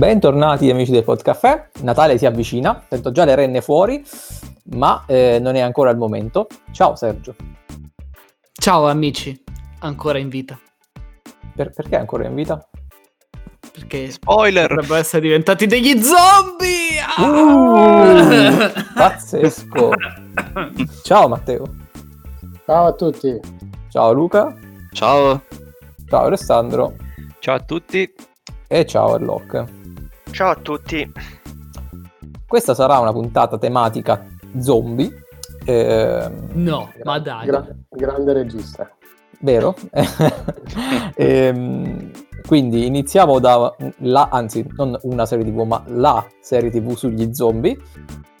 Bentornati amici del Podcaffè, Natale si avvicina, sento già le renne fuori, ma eh, non è ancora il momento. Ciao Sergio. Ciao amici, ancora in vita. Per- perché ancora in vita? Perché Spoiler! potrebbero essere diventati degli zombie! Uh, pazzesco! Ciao Matteo. Ciao a tutti. Ciao Luca. Ciao! Ciao Alessandro. Ciao a tutti! E ciao Erlock. Ciao a tutti. Questa sarà una puntata tematica zombie. ehm, No, ma dai. Gra- grande regista. vero? Ehm, quindi iniziamo da la, anzi, non una serie TV, ma la serie TV sugli zombie,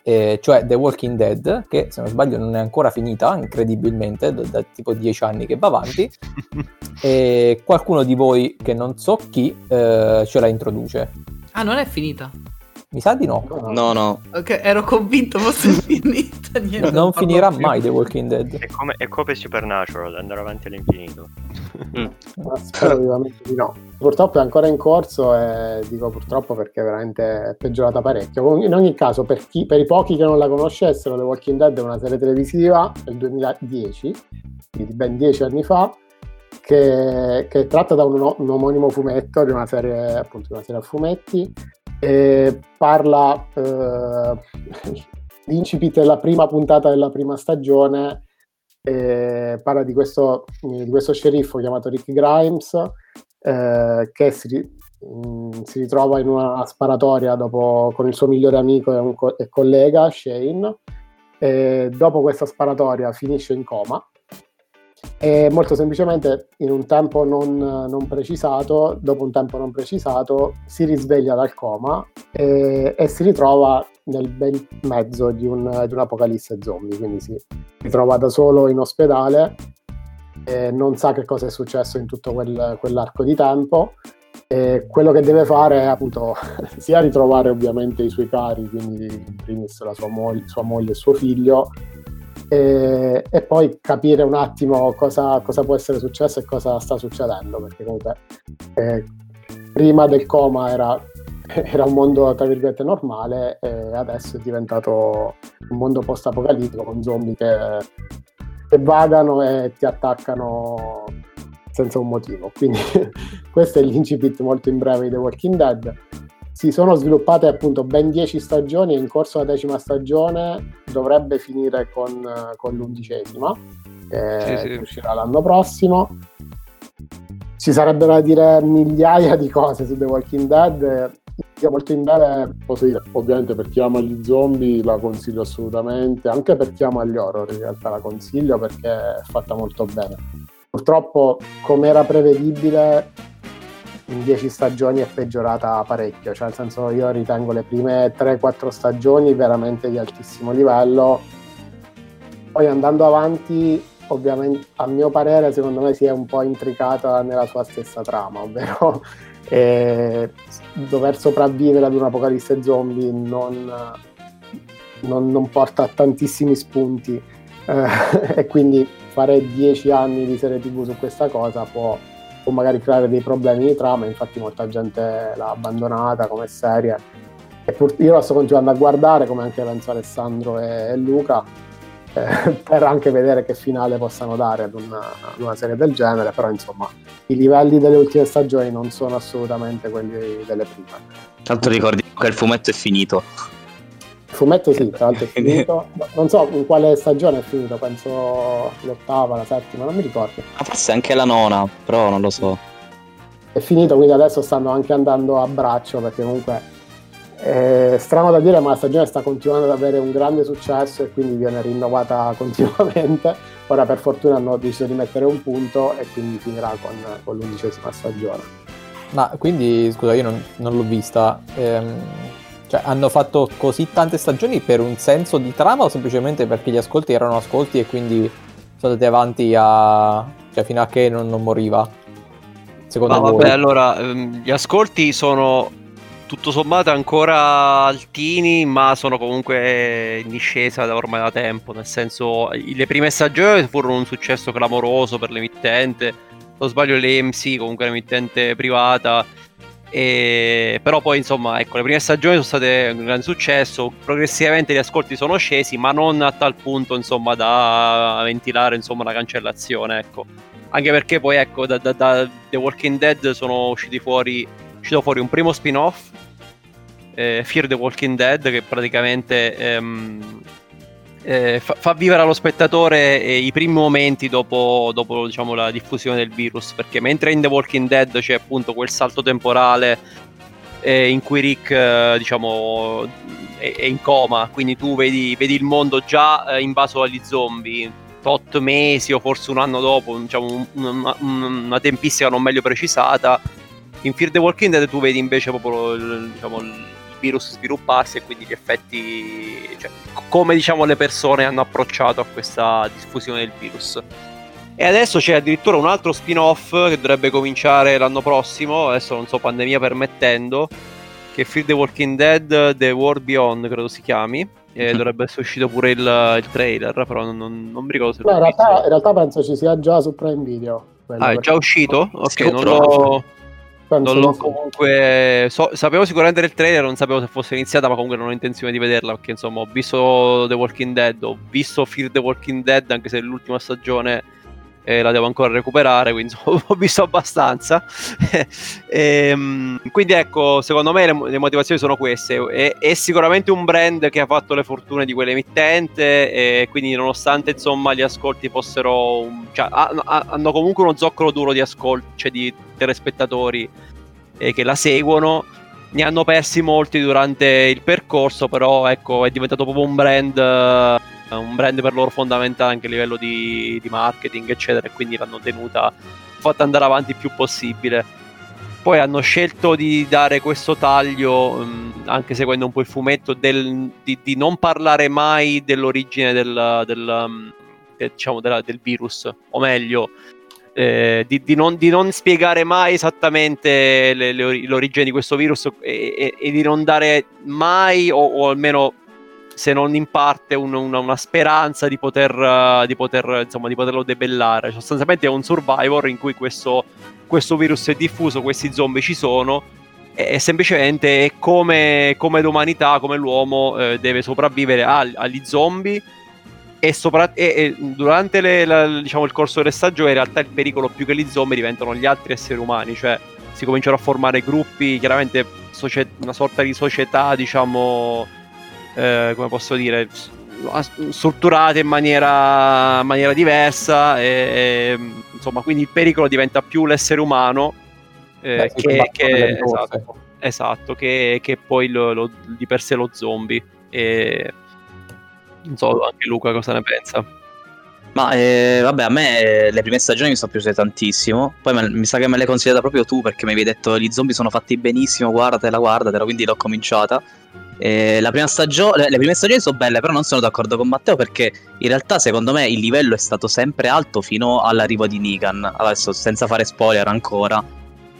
eh, cioè The Walking Dead, che se non sbaglio non è ancora finita, incredibilmente, da, da tipo 10 anni che va avanti. E qualcuno di voi, che non so chi, eh, ce la introduce. Ah, non è finita. Mi sa di no. No, no. Ok, ero convinto fosse finita. Niente, non parlo finirà più. mai The Walking Dead. È come, è come Supernatural, andare avanti all'infinito. Ma spero vivamente di no. Purtroppo è ancora in corso e dico purtroppo perché veramente è peggiorata parecchio. In ogni caso, per, chi- per i pochi che non la conoscessero, The Walking Dead è una serie televisiva del 2010, quindi ben dieci anni fa, che, che è tratta da un, un omonimo fumetto di una serie, appunto, di una serie a fumetti e parla eh, l'incipit della prima puntata della prima stagione eh, parla di questo, di questo sceriffo chiamato Rick Grimes eh, che si, mh, si ritrova in una sparatoria dopo, con il suo migliore amico e, co- e collega Shane e dopo questa sparatoria finisce in coma e molto semplicemente in un tempo non, non precisato, dopo un tempo non precisato, si risveglia dal coma e, e si ritrova nel bel mezzo di, un, di un'apocalisse zombie, quindi si ritrova da solo in ospedale non sa che cosa è successo in tutto quel- quell'arco di tempo. E quello che deve fare è appunto sia ritrovare ovviamente i suoi cari, quindi in primis la sua, moglie- sua moglie e suo figlio, e, e poi capire un attimo cosa, cosa può essere successo e cosa sta succedendo, perché comunque eh, prima del coma era, era un mondo tra virgolette normale e adesso è diventato un mondo post-apocalittico con zombie che, che vagano e ti attaccano senza un motivo. Quindi questo è l'incipit molto in breve di The Walking Dead. Si sono sviluppate appunto ben 10 stagioni e in corso alla decima stagione dovrebbe finire con, con l'undicesima, che, Sì, sì. uscirà l'anno prossimo. Ci sarebbero da dire migliaia di cose su The Walking Dead. Io molto in breve posso dire, ovviamente per chi ama gli zombie la consiglio assolutamente, anche per chi ama gli horror in realtà la consiglio perché è fatta molto bene. Purtroppo, come era prevedibile, in 10 stagioni è peggiorata parecchio, cioè nel senso io ritengo le prime 3-4 stagioni veramente di altissimo livello, poi andando avanti ovviamente a mio parere secondo me si è un po' intricata nella sua stessa trama, ovvero eh, dover sopravvivere ad un'apocalisse zombie non, non- non porta a tantissimi spunti. Eh, e quindi fare 10 anni di serie tv su questa cosa può, può magari creare dei problemi di trama, infatti molta gente l'ha abbandonata come serie e pur- io la sto continuando a guardare come anche penso Alessandro e, e Luca eh, per anche vedere che finale possano dare ad una, ad una serie del genere, però insomma i livelli delle ultime stagioni non sono assolutamente quelli delle prime. Tanto ricordiamo che il fumetto è finito. Fumetto sì, tra l'altro è finito, non so in quale stagione è finito, penso l'ottava, la settima, non mi ricordo. Ma forse anche la nona, però non lo so. È finito, quindi adesso stanno anche andando a braccio perché comunque è strano da dire, ma la stagione sta continuando ad avere un grande successo e quindi viene rinnovata continuamente. Ora per fortuna hanno deciso di mettere un punto e quindi finirà con, con l'undicesima stagione. Ma quindi, scusa, io non, non l'ho vista. ehm, cioè, hanno fatto così tante stagioni per un senso di trama o semplicemente perché gli ascolti erano ascolti e quindi sono andati avanti a... cioè fino a che non, non moriva? Secondo Ma voi? vabbè, allora, ehm, gli ascolti sono tutto sommato ancora altini, ma sono comunque in discesa da ormai da tempo. Nel senso, le prime stagioni furono un successo clamoroso per l'emittente. Se non sbaglio, l'EMC, comunque l'emittente privata, E, però poi insomma ecco le prime stagioni sono state un grande successo progressivamente gli ascolti sono scesi ma non a tal punto insomma da ventilare insomma la cancellazione ecco. Anche perché poi ecco da, da, da The Walking Dead sono usciti fuori uscito fuori un primo spin-off eh, Fear the Walking Dead che praticamente ehm, eh, fa, fa, vivere allo spettatore eh, i primi momenti dopo, dopo diciamo, la diffusione del virus, perché mentre in The Walking Dead c'è appunto quel salto temporale eh, in cui Rick eh, diciamo, è, è, in coma, quindi tu vedi, vedi il mondo già eh, invaso dagli zombie, tot mesi o forse un anno dopo, diciamo, una, una tempistica non meglio precisata. In Fear the Walking Dead tu vedi invece proprio diciamo, virus svilupparsi e quindi gli effetti, cioè, come diciamo le persone hanno approcciato a questa diffusione del virus. E adesso c'è addirittura un altro spin-off che dovrebbe cominciare l'anno prossimo, adesso non so, pandemia permettendo, che è Fear the Walking Dead The World Beyond, credo si chiami. E mm. dovrebbe essere uscito pure il, il trailer, però non, non, non mi ricordo se no, in, realtà, in realtà penso ci sia già su Prime Video. Ah, è già uscito? Ok, non l'ho, Penso non l'ho comunque. So, sapevo sicuramente del trailer, non sapevo se fosse iniziata, ma comunque non ho intenzione di vederla. Perché insomma, ho visto The Walking Dead, ho visto Fear the Walking Dead, anche se l'ultima stagione eh, la devo ancora recuperare, quindi insomma, ho visto abbastanza. e, ehm, quindi ecco, secondo me le, le motivazioni sono queste. È, è, sicuramente un brand che ha fatto le fortune di quell'emittente, e quindi nonostante insomma gli ascolti fossero... Cioè, hanno comunque uno zoccolo duro di ascolti, cioè di telespettatori eh, che la seguono. Ne hanno persi molti durante il percorso, però ecco, è diventato proprio un brand un brand per loro fondamentale anche a livello di, di marketing, eccetera, e quindi l'hanno tenuta fatta andare avanti il più possibile. Poi hanno scelto di dare questo taglio, mh, anche seguendo un po' il fumetto, del, di, di, non parlare mai dell'origine del, del, um, del, diciamo, della, del virus, o meglio, eh, di, di, non, di, non, spiegare mai esattamente le, le, l'origine di questo virus e, e, e, di non dare mai, o, o almeno se non in parte un, una, una, speranza di, poter, uh, di, poter, insomma, di poterlo debellare. Sostanzialmente è un survivor in cui questo, questo virus è diffuso, questi zombie ci sono e semplicemente come, come l'umanità, come l'uomo eh, deve sopravvivere agli zombie e, sopra- e, e durante le, la, diciamo, il corso delle stagioni in realtà il pericolo più che gli zombie diventano gli altri esseri umani, cioè si cominciano a formare gruppi, chiaramente socie- una sorta di società, diciamo, eh, come posso dire, strutturate in maniera, maniera diversa e, e, insomma quindi il pericolo diventa più l'essere umano eh, Beh, che, che, esatto, esatto, che, che poi lo, lo, di per sé lo zombie. E non so anche Luca cosa ne pensa ma eh, vabbè, a me le prime stagioni mi sono piaciute tantissimo. Poi me, mi sa che me le consigliata proprio tu perché mi avevi detto gli zombie sono fatti benissimo, guardatela, guardatela, quindi l'ho cominciata. Eh, stagione, le prime stagioni sono belle, però non sono d'accordo con Matteo perché in realtà secondo me il livello è stato sempre alto fino all'arrivo di Negan. Adesso senza fare spoiler ancora,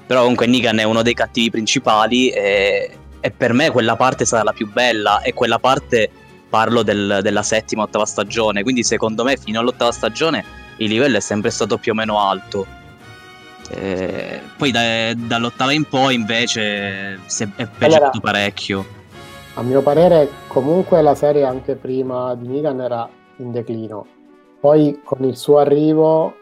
però comunque Negan è uno dei cattivi principali e, e per me quella parte stata la più bella e quella parte parlo del, della settima, ottava stagione, quindi secondo me fino all'ottava stagione il livello è sempre stato più o meno alto. Eh, poi da, dall'ottava in poi invece è peggiorato allora, parecchio. A mio parere, comunque la serie anche prima di Negan era in declino. Poi con il suo arrivo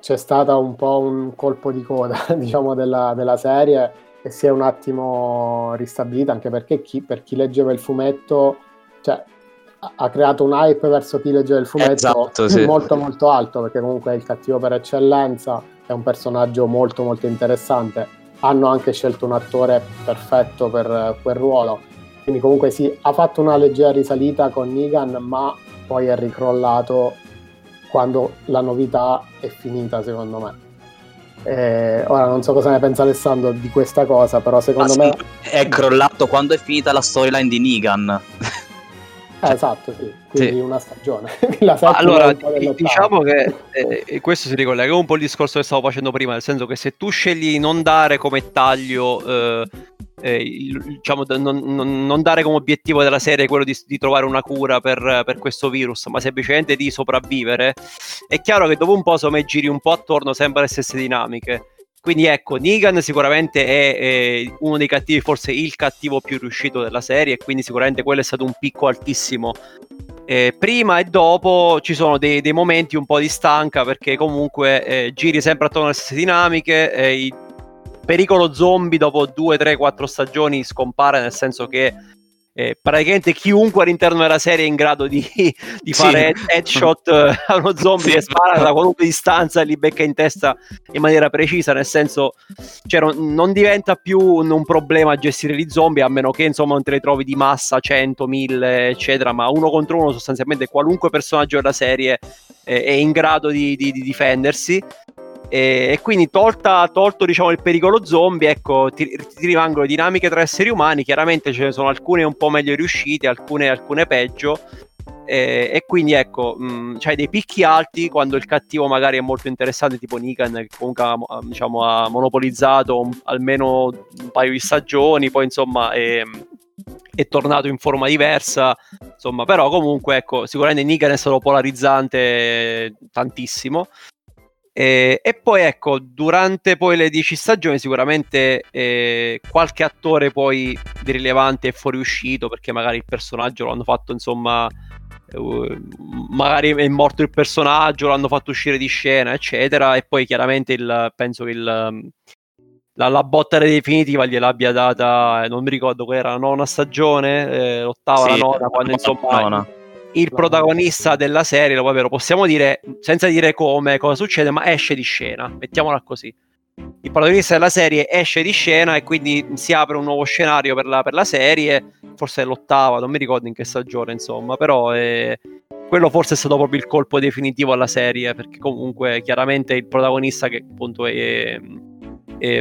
c'è stato un po' un colpo di coda, diciamo, della, della serie e si è un attimo ristabilita, anche perché chi, per chi leggeva il fumetto, cioè, ha creato un hype verso leggeva il fumetto esatto, sì. molto molto alto, perché comunque è il cattivo per eccellenza, è un personaggio molto molto interessante. Hanno anche scelto un attore perfetto per quel ruolo quindi comunque sì, ha fatto una leggera risalita con Negan, ma poi è ricrollato quando la novità è finita, secondo me. Eh, ora non so cosa ne pensa Alessandro di questa cosa, però secondo me è crollato quando è finita la storyline di Negan. Eh, esatto, sì, quindi sì. una stagione. allora, diciamo che eh, questo si ricollega un po' al discorso che stavo facendo prima, nel senso che se tu scegli non dare come taglio eh, eh, diciamo, non, non, non, dare come obiettivo della serie quello di, di trovare una cura per, per, questo virus, ma semplicemente di sopravvivere, è chiaro che dopo un po' me giri un po' attorno sempre le stesse dinamiche. Quindi ecco, Negan sicuramente è, è, uno dei cattivi, forse il cattivo più riuscito della serie, quindi sicuramente quello è stato un picco altissimo. Eh, prima e dopo ci sono dei, dei, momenti un po' di stanca perché comunque eh, giri sempre attorno alle stesse dinamiche. Eh, il pericolo zombie dopo 2, 3, 4 stagioni scompare, nel senso che eh, praticamente chiunque all'interno della serie è in grado di, di fare sì. headshot eh, a uno zombie sì. che spara da qualunque distanza e li becca in testa in maniera precisa, nel senso cioè, non, non, diventa più un, un, problema gestire gli zombie a meno che insomma non te le trovi di massa 100, 1000 eccetera, ma uno contro uno sostanzialmente qualunque personaggio della serie eh, è in grado di, di, di difendersi e, e quindi tolta, tolto diciamo, il pericolo zombie, ecco, ti, ti, rimangono dinamiche tra esseri umani, chiaramente ce ne sono alcune un po' meglio riuscite, alcune, alcune peggio. E, e, quindi ecco, mh, c'hai dei picchi alti quando il cattivo magari è molto interessante, tipo Nikan, che comunque ha, diciamo, ha monopolizzato un, almeno un paio di stagioni, poi insomma è, è tornato in forma diversa, insomma, però comunque ecco, sicuramente Nikan è stato polarizzante tantissimo. E, e, poi ecco, durante poi le 10 stagioni sicuramente eh, qualche attore poi di rilevante è fuoriuscito perché magari il personaggio lo hanno fatto insomma, eh, magari è morto il personaggio, l'hanno fatto uscire di scena eccetera e poi chiaramente il, penso che il, la, la botta definitiva gliel'abbia data, non mi ricordo qual era, la nona stagione, eh, l'ottava, sì, la nona, quando insomma... Nona il protagonista della serie, lo, lo possiamo dire senza dire come, cosa succede, ma esce di scena, mettiamola così. Il protagonista della serie esce di scena e quindi si apre un nuovo scenario per la, per la serie, forse è l'ottava, non mi ricordo in che stagione, insomma, però è... quello forse è stato proprio il colpo definitivo alla serie, perché comunque chiaramente il protagonista che appunto è, è, è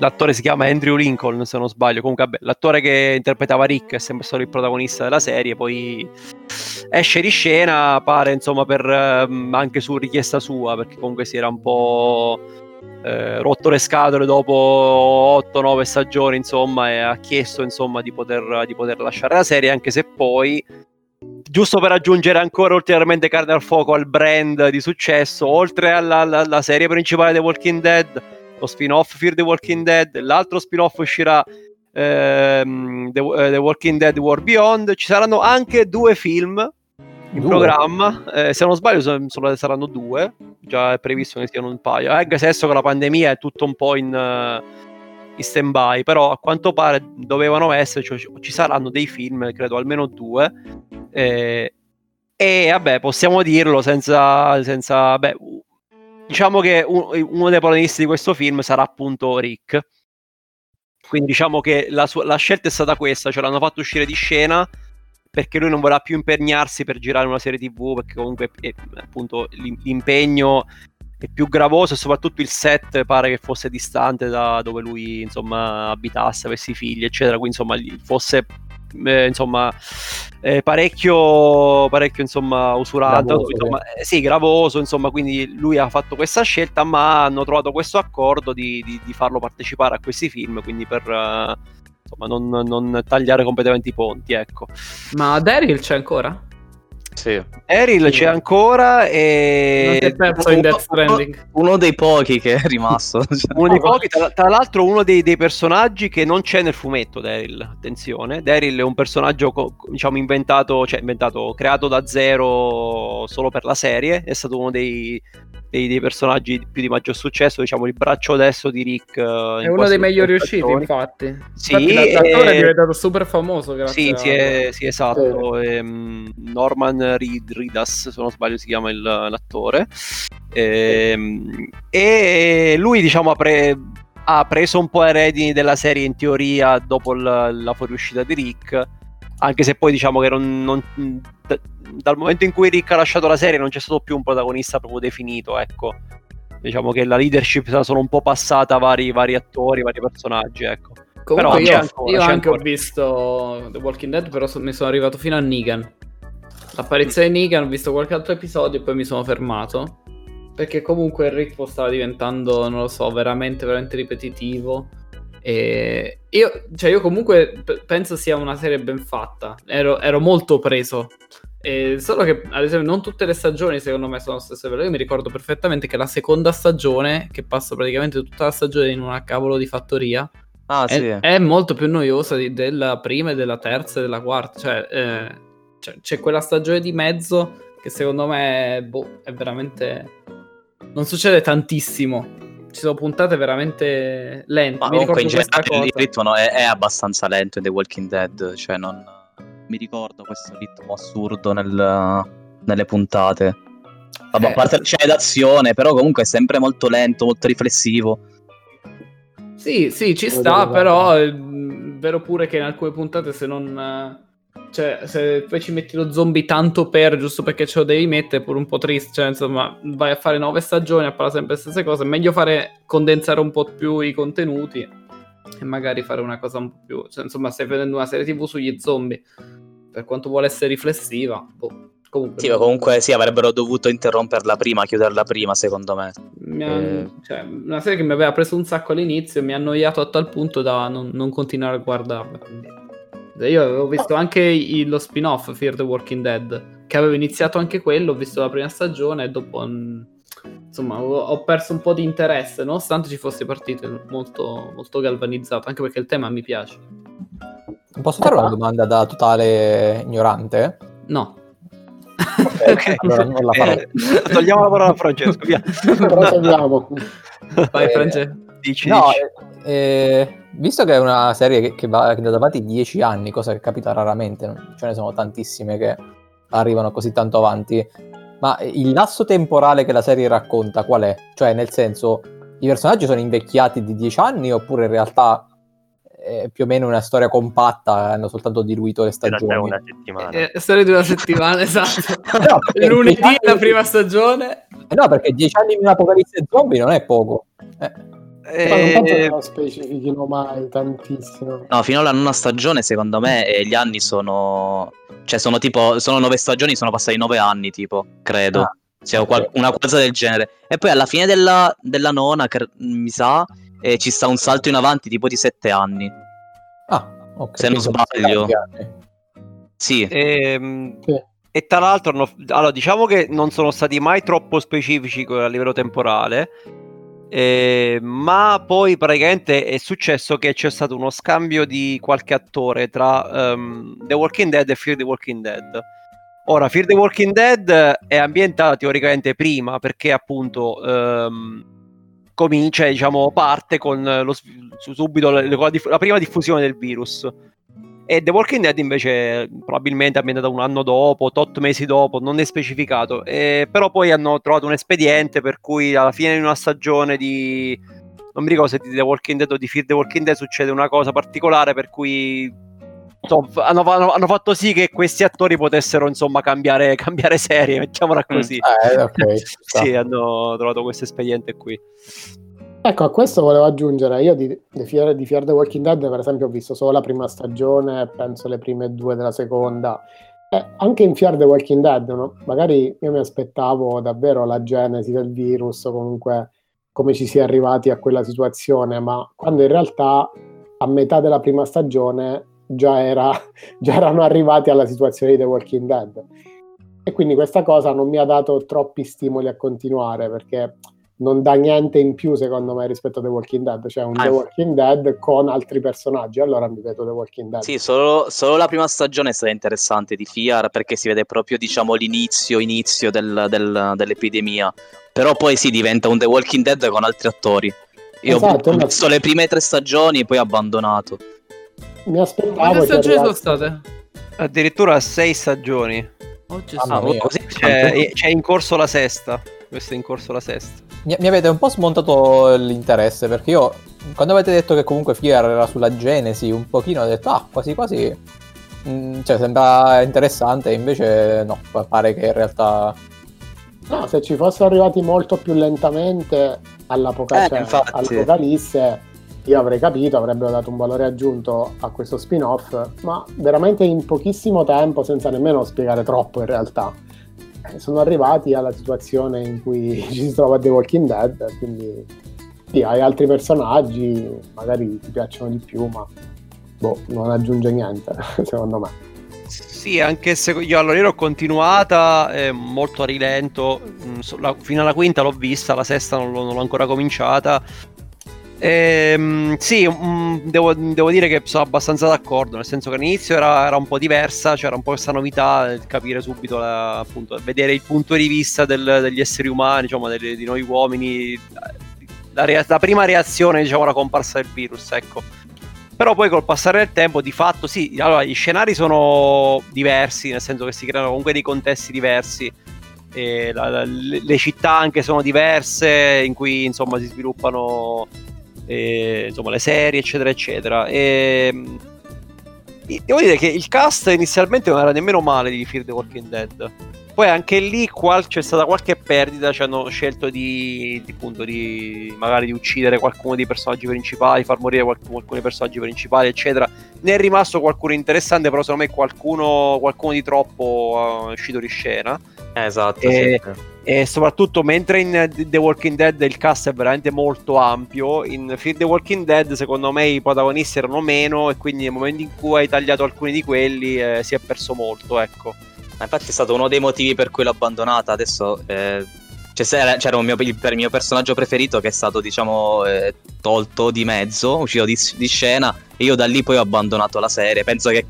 L'attore si chiama Andrew Lincoln, se non sbaglio. Comunque, vabbè, l'attore che interpretava Rick è sempre stato il protagonista della serie. Poi esce di scena, pare insomma, per, um, anche su richiesta sua, perché comunque si era un po' eh, rotto le scatole dopo 8-9 stagioni, insomma, e ha chiesto insomma di poter, di poter lasciare la serie, anche se poi giusto per aggiungere ancora ulteriormente carne al fuoco al brand di successo, oltre alla, alla, alla serie principale The Walking Dead lo spin-off Fear the Walking Dead, l'altro spin-off uscirà ehm, the, uh, the, Walking Dead War Beyond, ci saranno anche due film in due. programma, eh, se non sbaglio sono, saranno due, già è previsto che siano un paio, anche se adesso con la pandemia è tutto un po' in... Uh, in stand by, però a quanto pare dovevano esserci, cioè, ci saranno dei film, credo almeno due. Eh, e vabbè, possiamo dirlo senza, senza beh, diciamo che uno dei protagonisti di questo film sarà appunto Rick. Quindi diciamo che la, sua, la scelta è stata questa, cioè l'hanno fatto uscire di scena perché lui non vorrà più impegnarsi per girare una serie tv perché comunque è, appunto l'impegno è più gravoso e soprattutto il set pare che fosse distante da dove lui insomma abitasse, avesse figli eccetera, quindi insomma fosse eh, insomma eh, parecchio, parecchio insomma usurato gravoso, insomma, eh, sì gravoso insomma quindi lui ha fatto questa scelta ma hanno trovato questo accordo di, di, di farlo partecipare a questi film quindi per uh, insomma non, non, tagliare completamente i ponti ecco ma Daryl c'è ancora? Sì. Eril sì. c'è ancora e... uno, uno, dei pochi che è rimasto. uno dei pochi, tra, tra l'altro uno dei, dei, personaggi che non c'è nel fumetto Daryl, attenzione. Daryl è un personaggio diciamo inventato, cioè inventato, creato da zero solo per la serie, è stato uno dei, dei, dei personaggi più di maggior successo, diciamo il braccio destro di Rick. È uno dei meglio riusciti infatti. Sì, infatti, l'attore e... è diventato super famoso grazie sì, a... sì, è, sì, esatto. Sì. Ehm, Norman Reed, Ridas, se non sbaglio si chiama il, l'attore. E, ehm, e lui, diciamo, ha, pre- ha, preso un po' le redini della serie in teoria dopo la, la fuoriuscita di Rick. Anche se poi diciamo che non, non, d- dal momento in cui Rick ha lasciato la serie non c'è stato più un protagonista proprio definito, ecco. Diciamo che la leadership è solo un po' passata a vari, vari attori, vari personaggi, ecco. Comunque però io, ancora, io anche ancora. ho visto The Walking Dead, però so, mi sono arrivato fino a Negan. L'apparizione di Negan, ho visto qualche altro episodio e poi mi sono fermato. Perché comunque il ritmo stava diventando, non lo so, veramente, veramente ripetitivo. E io, cioè io comunque penso sia una serie ben fatta. Ero, ero molto preso E solo che, ad esempio, non tutte le stagioni secondo me sono lo stesso livello. Io mi ricordo perfettamente che la seconda stagione, che passa praticamente tutta la stagione in una cavolo di fattoria, Ah, è, sì. è molto più noiosa di- della prima della terza e della quarta. Cioè, eh, cioè, c'è quella stagione di mezzo che secondo me boh, è veramente. Non succede tantissimo. Ci sono puntate veramente lente. Ma mi comunque in generale il ritmo no, è, è abbastanza lento in The Walking Dead, cioè non mi ricordo questo ritmo assurdo nel- nelle puntate. Vabbè, Eh. a parte scene d'azione, però comunque è sempre molto lento, molto riflessivo. Sì, sì, ci sta, però è vero pure che in alcune puntate se non... Cioè, se poi ci metti lo zombie tanto per, giusto perché ce lo devi mettere, pure un po' triste. Cioè, insomma, vai a fare nove stagioni a parlare sempre le stesse cose. Meglio fare, condensare un po' più i contenuti e magari fare una cosa un po' più... Cioè, insomma, stai vedendo una serie tv sugli zombie, per quanto vuole essere riflessiva, boh, comunque... Sì, ma comunque sì, avrebbero dovuto interromperla prima, chiuderla prima, secondo me. Ha- Eh. cioè, una serie che mi aveva preso un sacco all'inizio mi ha annoiato a tal punto da non, non continuare a guardarla. Io avevo visto anche i- lo spin-off Fear the Walking Dead, che avevo iniziato anche quello, ho visto la prima stagione e dopo mm, insomma ho, ho perso un po' di interesse, nonostante ci fosse partito molto, molto galvanizzato, anche perché il tema mi piace. Posso fare una domanda da totale ignorante? No. Ok. Allora non la farò. Eh, togliamo la parola a Francesco, via. Proseguiamo. Vai Eh, Francesco. Dici, No, dici. eh, eh, visto che è una serie che, che va che è andata avanti 10 anni, cosa che capita raramente, ce ne sono tantissime che arrivano così tanto avanti, ma il lasso temporale che la serie racconta qual è? Cioè, nel senso, i personaggi sono invecchiati di 10 anni oppure in realtà è più o meno una storia compatta, hanno soltanto diluito le realtà è stagioni? una settimana. Eh, storia di una settimana, esatto. No, Lunedì 10 anni- la prima stagione. Eh no, perché 10 anni in un'apocalisse zombie non è poco. Eh. Ma non penso che Eh, lo specifichino mai tantissimo. No, fino alla nona stagione, secondo me, eh, gli anni sono. Cioè, sono tipo. Sono nove stagioni, sono passati nove anni, tipo, credo. Ah, Cioè, qual- una cosa del genere. E poi alla fine della, della nona, mi sa, eh, ci sta un salto in avanti, tipo di sette anni. Ah, ok. Se non sbaglio. Sì. ehm, Sì. E tra l'altro, hanno- allora, diciamo che non sono stati mai troppo specifici a livello temporale, eh, ma poi praticamente è successo che c'è stato uno scambio di qualche attore tra ehm, The Walking Dead e Fear the Walking Dead. Ora, Fear the Walking Dead è ambientata teoricamente prima perché appunto ehm, comincia, diciamo, parte con lo, subito la, la prima diffusione del virus. E The Walking Dead invece probabilmente è ambientata un anno dopo, tot mesi dopo, non è specificato. Eh, però poi hanno trovato un espediente per cui alla fine di una stagione di... Non mi ricordo se di The Walking Dead o di Fear the Walking Dead succede una cosa particolare per cui insomma, hanno, hanno- fatto sì che questi attori potessero insomma cambiare, cambiare serie, mettiamola così. Eh, ok, ci sta. sì, hanno trovato questo espediente qui. Ecco, a questo volevo aggiungere, io di, di, Fear, di Fear the Walking Dead per esempio ho visto solo la prima stagione, penso le prime due della seconda. Eh, anche in Fear the Walking Dead, no? magari io mi aspettavo davvero la genesi del virus, o comunque come ci si è arrivati a quella situazione, ma quando in realtà a metà della prima stagione già, era, già erano arrivati alla situazione di The Walking Dead. E quindi questa cosa non mi ha dato troppi stimoli a continuare perché non dà niente in più secondo me rispetto a The Walking Dead, cioè un Ah, The Walking Dead con altri personaggi, allora mi vedo The Walking Dead. Sì, solo, solo la prima stagione è stata interessante di Fiar perché si vede proprio, diciamo, l'inizio, inizio del- del- dell'epidemia. Però poi si diventa un The Walking Dead con altri attori. Io Esatto, ho ma- visto le prime tre stagioni, poi ho abbandonato. Mi aspettavo Quante stagioni sono state? Addirittura sei stagioni. Oh, Gesù. Mamma mia. così C'è, e- c'è in corso la sesta. Questo è in corso la sesta. Mi, mi avete un po' smontato l'interesse perché io, quando avete detto che comunque Fear era sulla Genesi, un pochino ho detto, ah, quasi quasi, mm, cioè sembra interessante, invece no, pa- pare che in realtà... No, se ci fossero arrivati molto più lentamente all'apoca- Eh, cioè, all'Apocalisse, io avrei capito, avrebbero dato un valore aggiunto a questo spin-off, ma veramente in pochissimo tempo, senza nemmeno spiegare troppo in realtà. Eh, Sono arrivati alla situazione in cui ci si trova The Walking Dead, quindi sì, hai altri personaggi, magari ti piacciono di più, ma boh, non aggiunge niente, secondo me. Sì, anche se io allora io l'ho continuata eh, molto a rilento, mm, la, fino alla quinta l'ho vista, la sesta non l'ho, non l'ho ancora cominciata. Ehm, sì, um, devo, devo, dire che sono abbastanza d'accordo, nel senso che all'inizio era, era un po' diversa, c'era un po' questa novità, capire subito, la, appunto, vedere il punto di vista del, degli esseri umani, diciamo, delle, di noi uomini, la, rea- la, prima reazione, diciamo, alla comparsa del virus, ecco. Però poi col passare del tempo, di fatto, sì, allora, gli scenari sono diversi, nel senso che si creano comunque dei contesti diversi. La, la, le città anche sono diverse in cui insomma si sviluppano e, insomma, le serie, eccetera, eccetera. E, devo dire che il cast inizialmente non era nemmeno male di Fear the Walking Dead. Poi anche lì qual- c'è stata qualche perdita, ci hanno scelto di, di, appunto, di magari di uccidere qualcuno dei personaggi principali, far morire qualcuno, alcuni personaggi principali, eccetera. Ne è rimasto qualcuno interessante, però secondo me qualcuno, qualcuno di troppo è uscito di scena. Esatto. E, sì e soprattutto mentre in The Walking Dead il cast è veramente molto ampio in Fear the Walking Dead secondo me i protagonisti erano meno e quindi nel momento in cui hai tagliato alcuni di quelli eh, si è perso molto ecco. Ma infatti è stato uno dei motivi per cui l'ho abbandonata adesso eh, c'era, c'era mio, il, il, mio personaggio preferito che è stato diciamo eh, tolto di mezzo uscito di, di, scena e io da lì poi ho abbandonato la serie penso che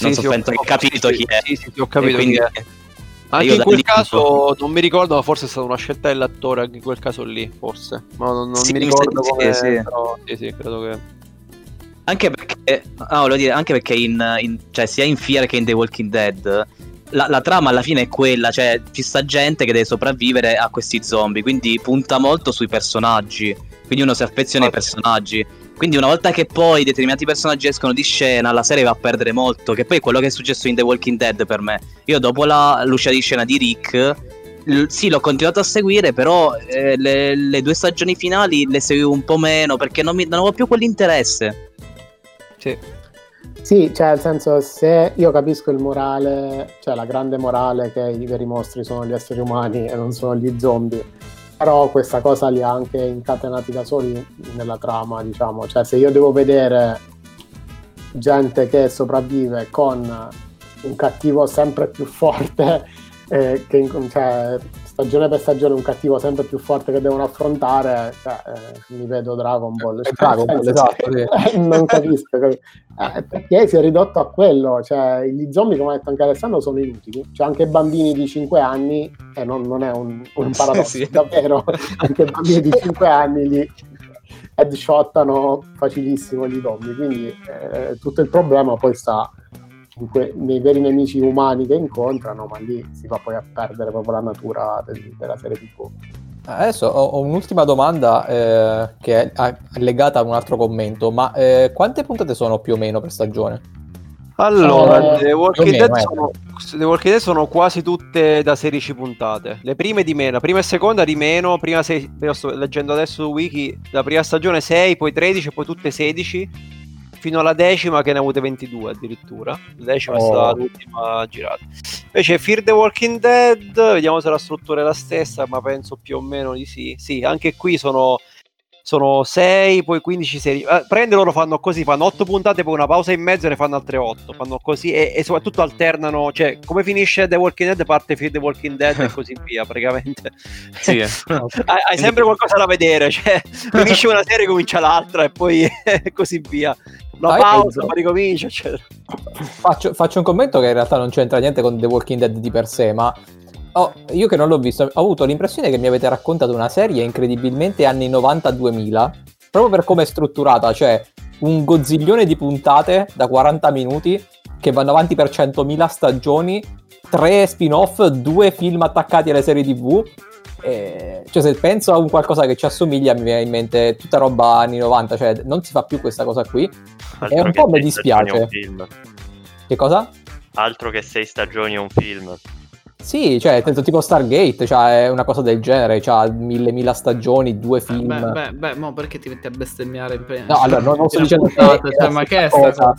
non sì, so, sì, penso che capito sì, chi è. sì, sì, ho capito quindi, chi è anche in quel caso non mi ricordo, ma forse è stata una scelta dell'attore anche in quel caso lì, forse. Ma non, non sì, mi ricordo sì, come sì. Però, sì, sì, credo che anche perché, ah, volevo dire, anche perché in, in, cioè, sia in Fear che in The Walking Dead la, la, trama alla fine è quella, cioè ci sta gente che deve sopravvivere a questi zombie, quindi punta molto sui personaggi, quindi uno si affeziona ai personaggi. Quindi una volta che poi determinati personaggi escono di scena, la serie va a perdere molto, che poi è quello che è successo in The Walking Dead per me. Io dopo la l'uscita di scena di Rick, l- sì, l'ho continuato a seguire, però eh, le, le, due stagioni finali le seguivo un po' meno perché non, mi, non avevo più quell'interesse. Sì. Sì, cioè nel senso se io capisco il morale, cioè la grande morale che i veri mostri sono gli esseri umani e non sono gli zombie, però questa cosa li ha anche incatenati da soli nella trama, diciamo, cioè se io devo vedere gente che sopravvive con un cattivo sempre più forte, eh, che cioè, stagione per stagione un cattivo sempre più forte che devono affrontare, cioè, eh, mi vedo Dragon Ball. Cioè, Dragon Ball esatto, sì. non capisco, eh, perché si è ridotto a quello, cioè gli zombie come ha detto anche Alessandro sono inutili, cioè anche bambini di 5 anni, e eh, non, non, è un, un paradosso, sì, sì. davvero, anche bambini di 5 anni li headshottano facilissimo gli zombie, quindi eh, tutto il problema poi sta que- nei veri nemici umani che incontrano, ma lì si va poi a perdere proprio la natura del- della serie TV. Adesso ho, ho un'ultima domanda eh, che è legata a un altro commento, ma eh, quante puntate sono più o meno per stagione? Allora, eh, The, Walking meno, Dead sono, The Walking Dead sono quasi tutte da 16 puntate. Le prime di meno, la prima e seconda di meno. Prima sei, sto leggendo adesso su Wiki, la prima stagione 6, poi 13 e poi tutte 16 fino alla decima che ne ha avute 22 addirittura. La decima oh. è stata l'ultima girata. Invece Fear the Walking Dead, vediamo se la struttura è la stessa, ma penso più o meno di sì. Sì, anche qui sono sono 6, poi 15 serie. Eh, prende loro fanno così, fanno 8 puntate, poi una pausa in mezzo e ne fanno altre 8. Fanno così e, e, soprattutto alternano, cioè come finisce The Walking Dead parte Fear the Walking Dead e così via, praticamente. Sì, eh. hai, hai, sempre qualcosa da vedere, cioè finisce una serie, comincia l'altra e poi così via. Una Dai, pausa, poi ricomincia, eccetera. Faccio, faccio un commento che in realtà non c'entra niente con The Walking Dead di per sé, ma Oh, io che non l'ho visto, ho avuto l'impressione che mi avete raccontato una serie incredibilmente anni 90-2000, proprio per come è strutturata, cioè un gozziglione di puntate da 40 minuti che vanno avanti per 100.000 stagioni, tre spin-off, due film attaccati alle serie TV. E, cioè, se penso a un qualcosa che ci assomiglia, mi viene in mente tutta roba anni 90, cioè non si fa più questa cosa qui. Altro e un po' mi dispiace. Che cosa? Altro che sei stagioni è un film. Sì, cioè, penso tipo Stargate, cioè, è una cosa del genere, c'ha mille, mila stagioni, due film. Beh, beh, beh, mo perché ti metti a bestemmiare? No, allora, non, non sto dicendo che cioè, ma che è sta cosa?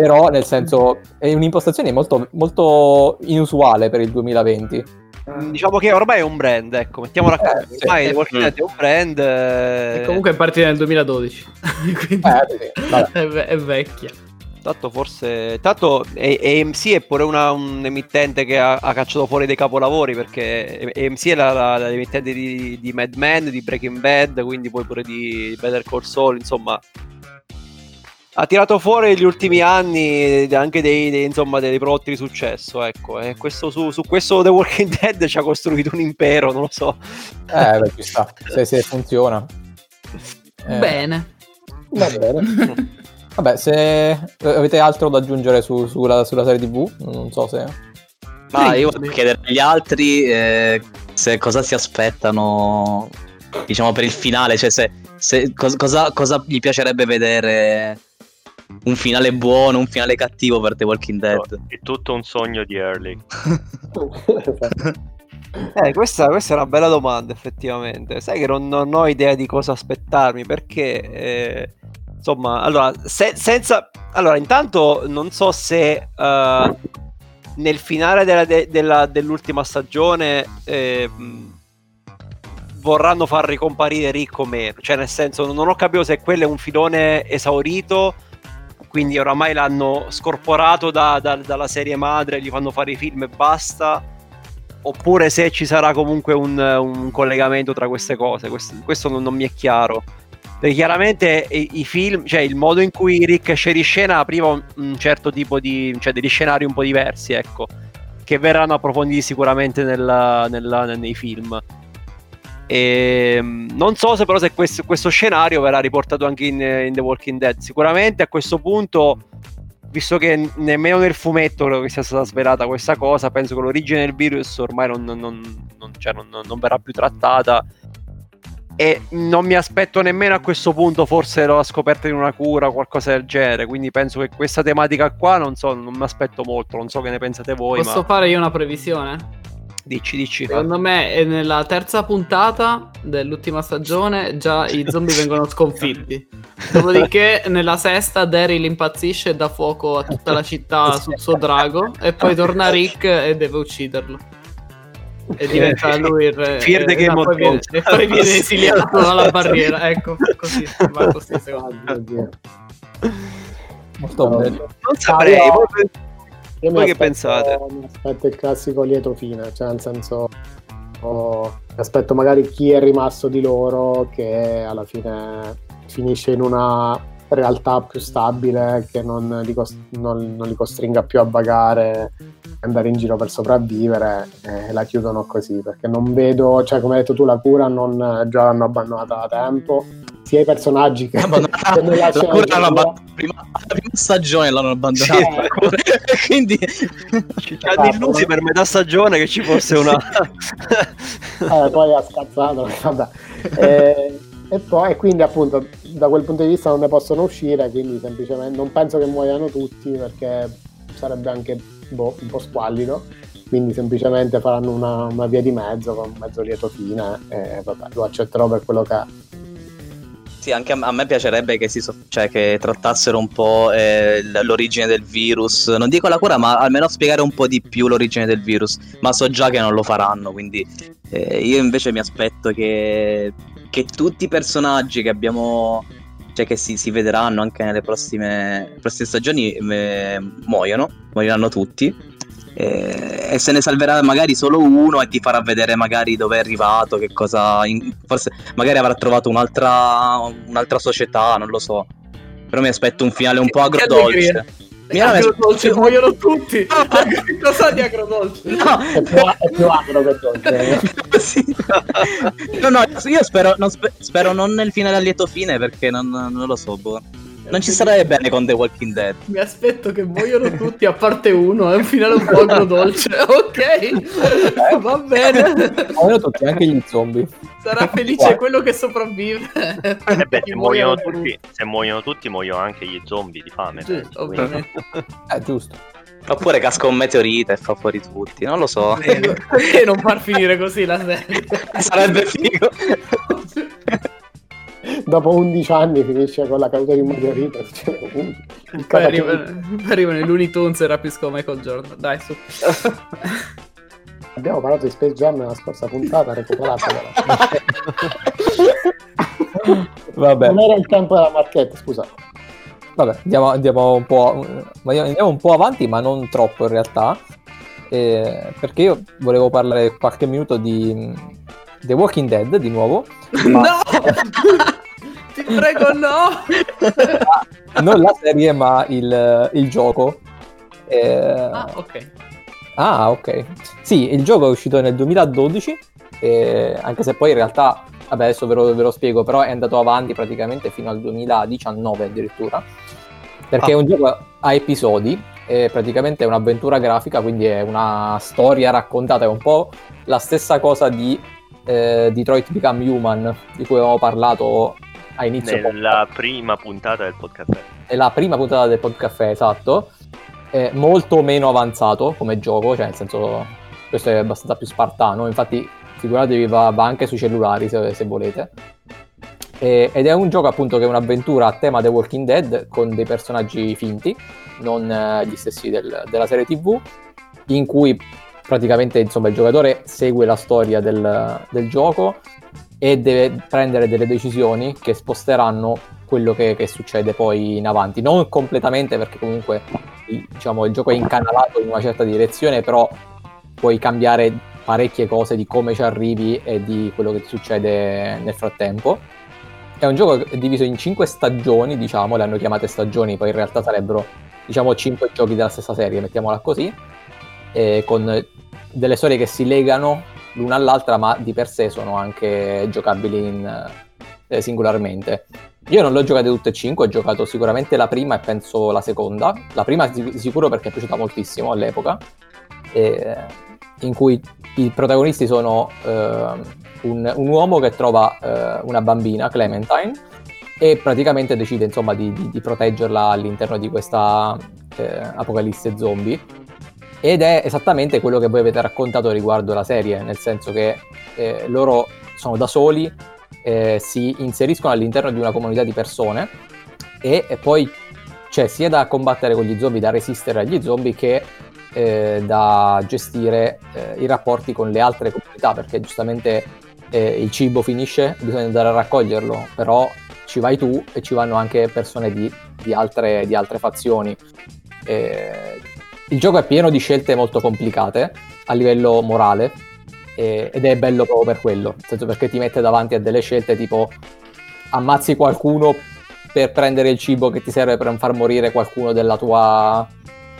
Però, nel senso, è un'impostazione molto, molto inusuale per il 2020. Diciamo che ormai è un brand, ecco, mettiamola. Eh, ormai sì. Walking Dead è un brand. Eh... E comunque è partita nel 2012. quindi eh, sì, è, è vecchia. Tanto forse. Tanto AMC è pure una, un emittente che ha, ha, cacciato fuori dei capolavori perché AMC è la, la, l'emittente di, di, Mad Men, di Breaking Bad, quindi poi pure di Better Call Saul, insomma. Ha tirato fuori negli ultimi anni anche dei, dei, insomma, dei prodotti di successo, ecco. E questo, su, su, questo The Walking Dead ci ha costruito un impero, non lo so. Eh, beh, ci sta. Se, se funziona. Eh. Bene. Va bene. Vabbè, se avete altro da aggiungere su, sulla, sulla, serie TV, non so se... Ma io voglio chiedere agli altri eh, se cosa si aspettano, diciamo, per il finale, cioè se, se cosa, cosa, gli piacerebbe vedere un finale buono, un finale cattivo per The Walking Dead. È tutto un sogno di Early. eh, questa, questa, è una bella domanda, effettivamente. Sai che non, non ho idea di cosa aspettarmi perché eh, insomma, allora, se, senza... Allora, intanto non so se uh, nel finale della, de, della, dell'ultima stagione eh, vorranno far ricomparire Rick o meno. Cioè, nel senso, non ho capito se quello è un filone esaurito, quindi oramai l'hanno scorporato da, da, dalla serie madre, gli fanno fare i film e basta. Oppure se ci sarà comunque un, un collegamento tra queste cose, questo, questo non, non mi è chiaro. Perché chiaramente i, i, film, cioè il modo in cui Rick esce di scena apriva un, un, certo tipo di, cioè degli scenari un po' diversi, ecco, che verranno approfonditi sicuramente nella, nella, nei film. E, ehm, non so se però se questo, questo scenario verrà riportato anche in, in, The Walking Dead. Sicuramente a questo punto, visto che nemmeno nel fumetto che sia stata svelata questa cosa, penso che l'origine del virus ormai non, non, non, cioè non verrà più trattata e non mi aspetto nemmeno a questo punto forse la scoperta di una cura o qualcosa del genere quindi penso che questa tematica qua non so non mi aspetto molto non so che ne pensate voi posso ma... fare io una previsione? Dici dici secondo me nella terza puntata dell'ultima stagione già i zombie vengono sconfitti dopodiché nella sesta Daryl impazzisce e dà fuoco a tutta la città sul suo drago e poi torna Rick e deve ucciderlo e diventa lui il re. Fear the Game of Thrones. E poi viene esiliato dalla barriera. Ecco, così. Va così, secondo me. Molto bello. Non saprei. io, io voi che pensate? Mi aspetto il classico lieto fine, cioè nel senso... Oh, aspetto magari chi è rimasto di loro che alla fine finisce in una realtà più stabile che non li, cost- non, non li costringa più a vagare andare in giro per sopravvivere e la chiudono così perché non vedo, cioè come hai detto tu la cura non, già l'hanno abbandonata da tempo sia i personaggi che, che nella la cura l'hanno abbandonata prima, la prima stagione l'hanno abbandonata sì, quindi ci hanno esatto. illusi per metà stagione che ci fosse una eh, poi ha scazzato vabbè e, e poi quindi appunto da quel punto di vista non ne possono uscire quindi semplicemente non penso che muoiano tutti perché sarebbe anche boh, un po' squallido, quindi semplicemente faranno una, una, via di mezzo con mezzo lieto fine e vabbè, lo accetterò per quello che è. Sì, anche a, me piacerebbe che, si so- cioè, che trattassero un po' eh, l'origine del virus, non dico la cura, ma almeno spiegare un po' di più l'origine del virus, ma so già che non lo faranno, quindi eh, io invece mi aspetto che, che tutti i personaggi che abbiamo cioè che si, si vedranno anche nelle prossime, prossime stagioni, eh, muoiono, moriranno tutti. Eh, e se ne salverà magari solo uno e ti farà vedere magari dove è arrivato, che cosa. In, forse magari avrà trovato un'altra, un'altra società, non lo so. Però mi aspetto un finale un po' agrodolce. Mi agrodolce, muoiono tutti. Cosa di agrodolce? No, è più, è più agro che dolce. sì. No, no, io spero non, spe- spero non nel finale a lieto fine perché non, non lo so, boh. Non ci sarebbe bene con The Walking Dead. Mi aspetto che muoiono tutti a parte uno, è un finale un po' agrodolce. ok, va bene. Muoiono tutti, anche gli zombie. Sarà felice quello che sopravvive. Eh beh, se muoiono, tutti, se muoiono tutti, muoiono anche gli zombie di fame. Sì, ovviamente. Eh, giusto. Oppure casca un meteorite e fa fuori tutti, non lo so. Perché non far finire così la serie? Sarebbe figo dopo 11 anni finisce con la caduta di un meteorite. Cioè, poi arrivano, arrivano i Looney Tunes e rapiscono Michael Jordan. Dai, su. Abbiamo parlato di Space Jam nella scorsa puntata, recuperatela. Vabbè. Non era il tempo della marchetta, scusate. vabbè, andiamo, andiamo, un po', andiamo un po' avanti, ma non troppo in realtà. Eh, perché io volevo parlare qualche minuto di The Walking Dead di nuovo. Ma... No! Ti prego, no! non la serie, ma il, il gioco. Eh... Ah, ok. Ah, ok. Sì, il gioco è uscito nel 2012, eh, anche se poi in realtà, vabbè, adesso ve lo, ve lo, spiego, però è andato avanti praticamente fino al 2019 addirittura, perché ah. è un gioco a episodi, è praticamente un'avventura grafica, quindi è una storia raccontata, è un po' la stessa cosa di eh, Detroit Become Human, di cui avevamo parlato a inizio. Nella podcast. prima puntata del podcast. È la prima puntata del podcast, esatto è molto meno avanzato come gioco, cioè nel senso questo è abbastanza più spartano, infatti figuratevi va, va anche sui cellulari se, se volete. E, ed è un gioco appunto che è un'avventura a tema The Walking Dead con dei personaggi finti, non eh, gli stessi del, della serie TV, in cui praticamente insomma, il giocatore segue la storia del, del gioco e deve prendere delle decisioni che sposteranno quello che, che, succede poi in avanti. Non completamente perché comunque diciamo, il gioco è incanalato in una certa direzione, però puoi cambiare parecchie cose di come ci arrivi e di quello che succede nel frattempo. È un gioco diviso in cinque stagioni, diciamo, le hanno chiamate stagioni, poi in realtà sarebbero, diciamo, cinque giochi della stessa serie, mettiamola così, con delle storie che si legano l'una all'altra, ma di per sé sono anche giocabili in, eh, singolarmente. Io non l'ho giocate tutte e cinque, ho giocato sicuramente la prima e penso la seconda. La prima sicuro perché è piaciuta moltissimo all'epoca, eh, in cui i protagonisti sono eh, un, un, uomo che trova eh, una bambina, Clementine, e praticamente decide insomma di, di, di proteggerla all'interno di questa eh, apocalisse zombie. Ed è esattamente quello che voi avete raccontato riguardo la serie, nel senso che eh, loro sono da soli, eh, si inseriscono all'interno di una comunità di persone e, e poi c'è sia da combattere con gli zombie, da resistere agli zombie, che eh, da gestire eh, i rapporti con le altre comunità, perché giustamente eh, il cibo finisce, bisogna andare a raccoglierlo, però ci vai tu e ci vanno anche persone di, di, altre, di altre, fazioni. Eh, il gioco è pieno di scelte molto complicate a livello morale, e, ed è bello proprio per quello, nel senso perché ti mette davanti a delle scelte tipo ammazzi qualcuno per prendere il cibo che ti serve per non far morire qualcuno della tua...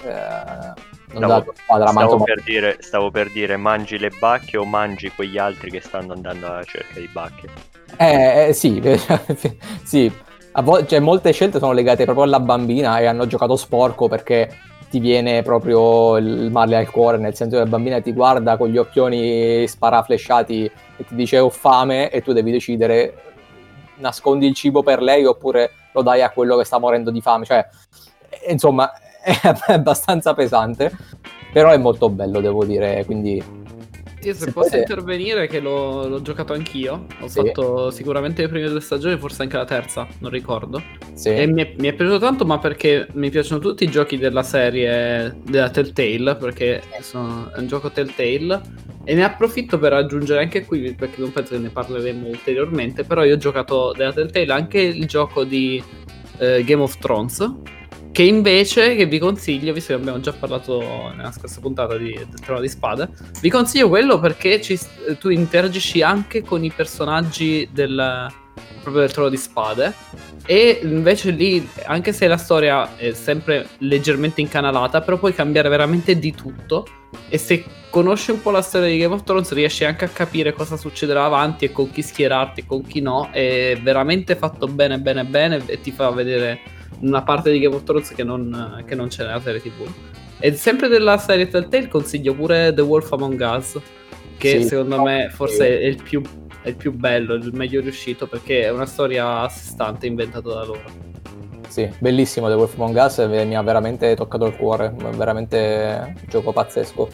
Eh, stavo, squadra, stavo, per dire, stavo per dire mangi le bacche o mangi quegli altri che stanno andando alla cerca di bacche. Eh, eh sì, sì. A volte, cioè, molte scelte sono legate proprio alla bambina e hanno giocato sporco perché ti viene proprio il male al cuore, nel senso che la bambina ti guarda con gli occhioni sparaflesciati e ti dice ho fame e tu devi decidere nascondi il cibo per lei oppure lo dai a quello che sta morendo di fame. Cioè, insomma, è abbastanza pesante, però è molto bello, devo dire, quindi io se, se posso può... intervenire, che l'ho, l'ho, giocato anch'io. Ho sì. fatto sicuramente le prime due stagioni, forse anche la terza, non ricordo. Sì. E mi è, mi è, piaciuto tanto, ma perché mi piacciono tutti i giochi della serie della Telltale, perché sono, è un gioco Telltale. E ne approfitto per aggiungere anche qui, perché non penso che ne parleremo ulteriormente, però io ho giocato della Telltale anche il gioco di eh, Game of Thrones che invece, che vi consiglio, visto che abbiamo già parlato nella scorsa puntata di, del Trono di Spade, vi consiglio quello perché ci, tu interagisci anche con i personaggi del, proprio del Trono di Spade. E invece lì, anche se la storia è sempre leggermente incanalata, però puoi cambiare veramente di tutto. E se conosci un po' la storia di Game of Thrones, riesci anche a capire cosa succederà avanti e con chi schierarti e con chi no. È veramente fatto bene, bene, bene. E ti fa vedere una parte di Game of Thrones che non, che non c'è nella serie TV. E sempre della serie Telltale consiglio pure The Wolf Among Us, che sì, secondo me forse è il, più, è il più bello, il meglio riuscito, perché è una storia a sé stante inventata da loro. Sì, bellissimo The Wolf Among Us, mi ha veramente toccato il cuore, veramente un gioco pazzesco.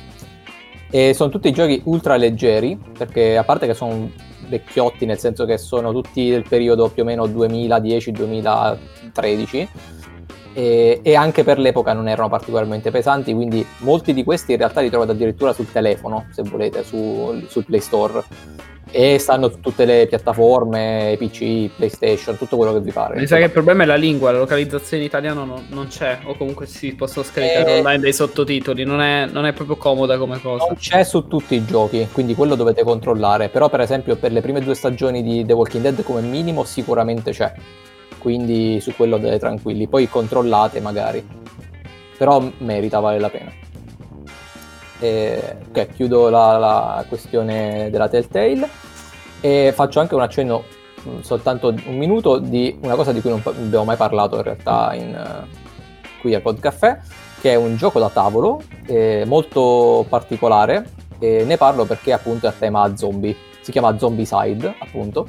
E sono tutti giochi ultra leggeri, perché a parte che sono vecchiotti, nel senso che sono tutti del periodo più o meno 2010-2013, e, e, anche per l'epoca non erano particolarmente pesanti, quindi molti di questi in realtà li trovate addirittura sul telefono, se volete, su, sul Play Store. e stanno su tutte le piattaforme, PC, PlayStation, tutto quello che vi pare. Mi sa che il problema è la lingua, la localizzazione in italiano no, non c'è, o comunque si possono scaricare e... Eh, online dei sottotitoli, non è, non è, proprio comoda come cosa. Non c'è su tutti i giochi, quindi quello dovete controllare, però per esempio per le prime due stagioni di The Walking Dead come minimo sicuramente c'è, quindi su quello deve tranquilli, poi controllate magari, però merita, vale la pena. E, ok, chiudo la, la, questione della Telltale e faccio anche un accenno mm, soltanto un minuto di una cosa di cui non abbiamo mai parlato in realtà in, uh, qui al Podcaffè che è un gioco da tavolo eh, molto particolare e ne parlo perché appunto è a tema zombie si chiama Zombicide appunto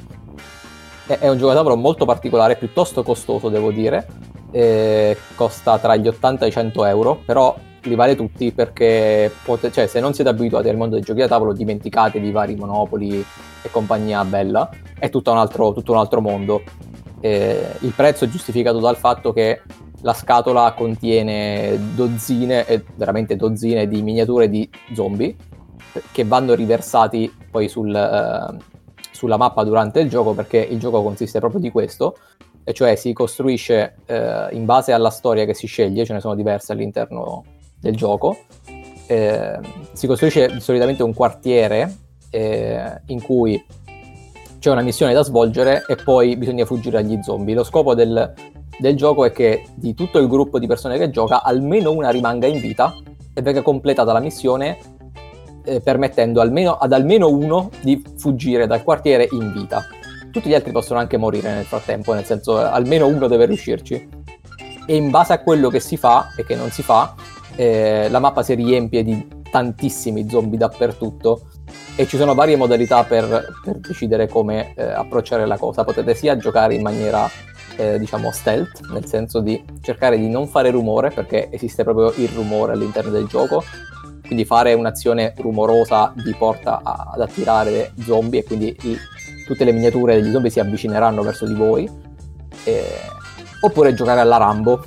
è, un tavolo molto particolare piuttosto costoso devo dire eh, costa tra gli 80 e i 100 euro però li vale tutti perché pote- cioè, se non siete abituati al mondo dei giochi da tavolo dimenticatevi vari monopoli e compagnia bella, è tutto un altro, tutto un altro mondo. Eh, il prezzo è giustificato dal fatto che la scatola contiene dozzine, eh, veramente dozzine di miniature di zombie che vanno riversati poi sul, eh, sulla mappa durante il gioco perché il gioco consiste proprio di questo e cioè si costruisce eh, in base alla storia che si sceglie, ce ne sono diverse all'interno del gioco. Eh, si costruisce solitamente un quartiere eh, in cui c'è una missione da svolgere e poi bisogna fuggire agli zombie. Lo scopo del, del gioco è che di tutto il gruppo di persone che gioca, almeno una rimanga in vita e venga completata la missione eh, permettendo almeno, ad almeno uno di fuggire dal quartiere in vita. Tutti gli altri possono anche morire nel frattempo, nel senso almeno uno deve riuscirci. E in base a quello che si fa e che non si fa, eh, la mappa si riempie di tantissimi zombie dappertutto e ci sono varie modalità per, per decidere come eh, approcciare la cosa. Potete sia giocare in maniera eh, diciamo stealth, nel senso di cercare di non fare rumore, perché esiste proprio il rumore all'interno del gioco, quindi fare un'azione rumorosa vi porta a, ad attirare zombie e quindi i, tutte le miniature degli zombie si avvicineranno verso di voi. Eh, oppure giocare alla Rambo,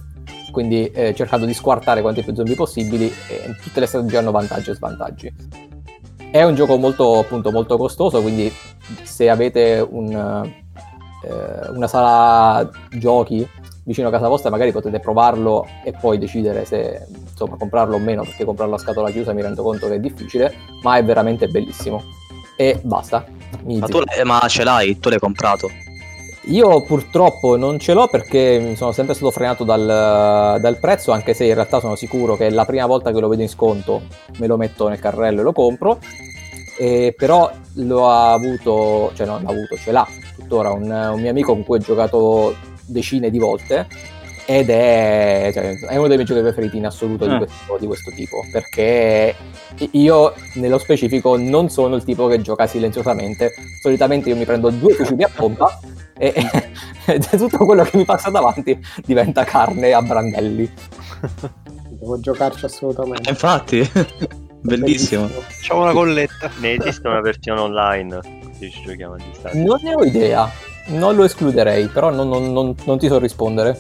quindi eh, cercando di squartare quanti più zombie possibili e tutte le strategie hanno vantaggi e svantaggi. È un gioco molto, appunto, molto costoso, quindi se avete un, eh, una sala giochi vicino a casa vostra magari potete provarlo e poi decidere se insomma, comprarlo o meno, perché comprarlo a scatola chiusa mi rendo conto che è difficile, ma è veramente bellissimo. E basta. Ma, tu, ma ce l'hai? Tu l'hai comprato? Io purtroppo non ce l'ho perché sono sempre stato frenato dal, dal, prezzo, anche se in realtà sono sicuro che la prima volta che lo vedo in sconto me lo metto nel carrello e lo compro. E però lo ha avuto, cioè non l'ha avuto, ce l'ha tuttora un, un mio amico con cui ho giocato decine di volte ed è, cioè, è, uno dei miei giochi preferiti in assoluto di, eh. questo, di, questo, tipo perché io nello specifico non sono il tipo che gioca silenziosamente solitamente io mi prendo due fucili a pompa e, e tutto quello che mi passa davanti diventa carne a brandelli. Devo giocarci assolutamente. Infatti, bellissimo. Facciamo una colletta. Ne esiste una versione online, ci giochiamo a distanza. Non ne ho idea, non lo escluderei, però non, non, non, non ti so rispondere.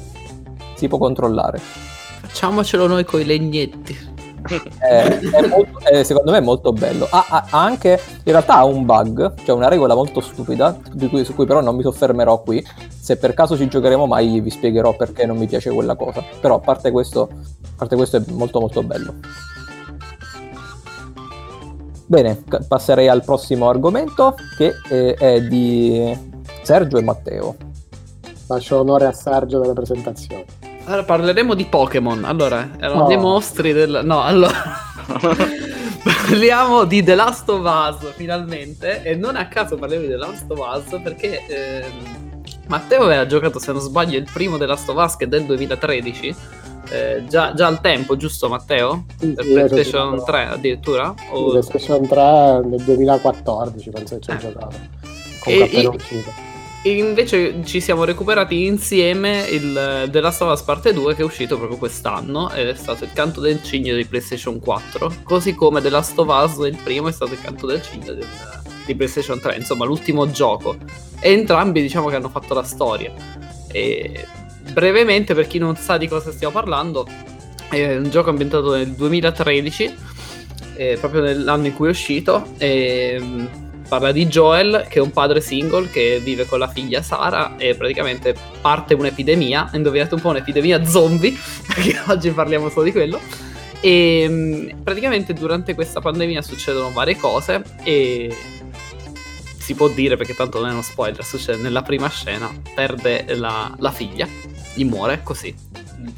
Si può controllare. Facciamocelo noi con i legnetti è, è molto, è, secondo me è molto bello. Ha, ha, anche, in realtà ha un bug, cioè una regola molto stupida, cui, su cui però non mi soffermerò qui. Se per caso ci giocheremo mai vi spiegherò perché non mi piace quella cosa. Però a parte questo, a parte questo è molto molto bello. Bene, passerei al prossimo argomento che eh, è di Sergio e Matteo. Lascio onore a Sergio delle presentazioni. Allora, parleremo di Pokémon. Allora, erano no. dei mostri del... No, allora... parliamo di The Last of Us, finalmente. E non a caso parliamo di The Last of Us, perché... Ehm, Matteo aveva giocato, se non sbaglio, il primo The Last of Us che è del 2013. Eh, già, già, al tempo, giusto Matteo? Sì, per sì, PlayStation 3 addirittura? O... PlayStation 3 nel 2014 penso che ci ho eh. giocato. Con e, appena uscito. Invece ci siamo recuperati insieme il The Last of Us Parte 2 che è uscito proprio quest'anno ed è stato il canto del cigno di PlayStation 4, così come The Last of Us il primo è stato il canto del cigno del, di PlayStation 3, insomma l'ultimo gioco. E entrambi diciamo che hanno fatto la storia. E brevemente per chi non sa di cosa stiamo parlando, è un gioco ambientato nel 2013, proprio nell'anno in cui è uscito. E parla di Joel, che è un padre single che vive con la figlia Sara e praticamente parte un'epidemia, indovinate un po' un'epidemia zombie, perché oggi parliamo solo di quello. E mm, praticamente durante questa pandemia succedono varie cose e si può dire perché tanto non è uno spoiler, succede nella prima scena, perde la, la figlia, gli muore così.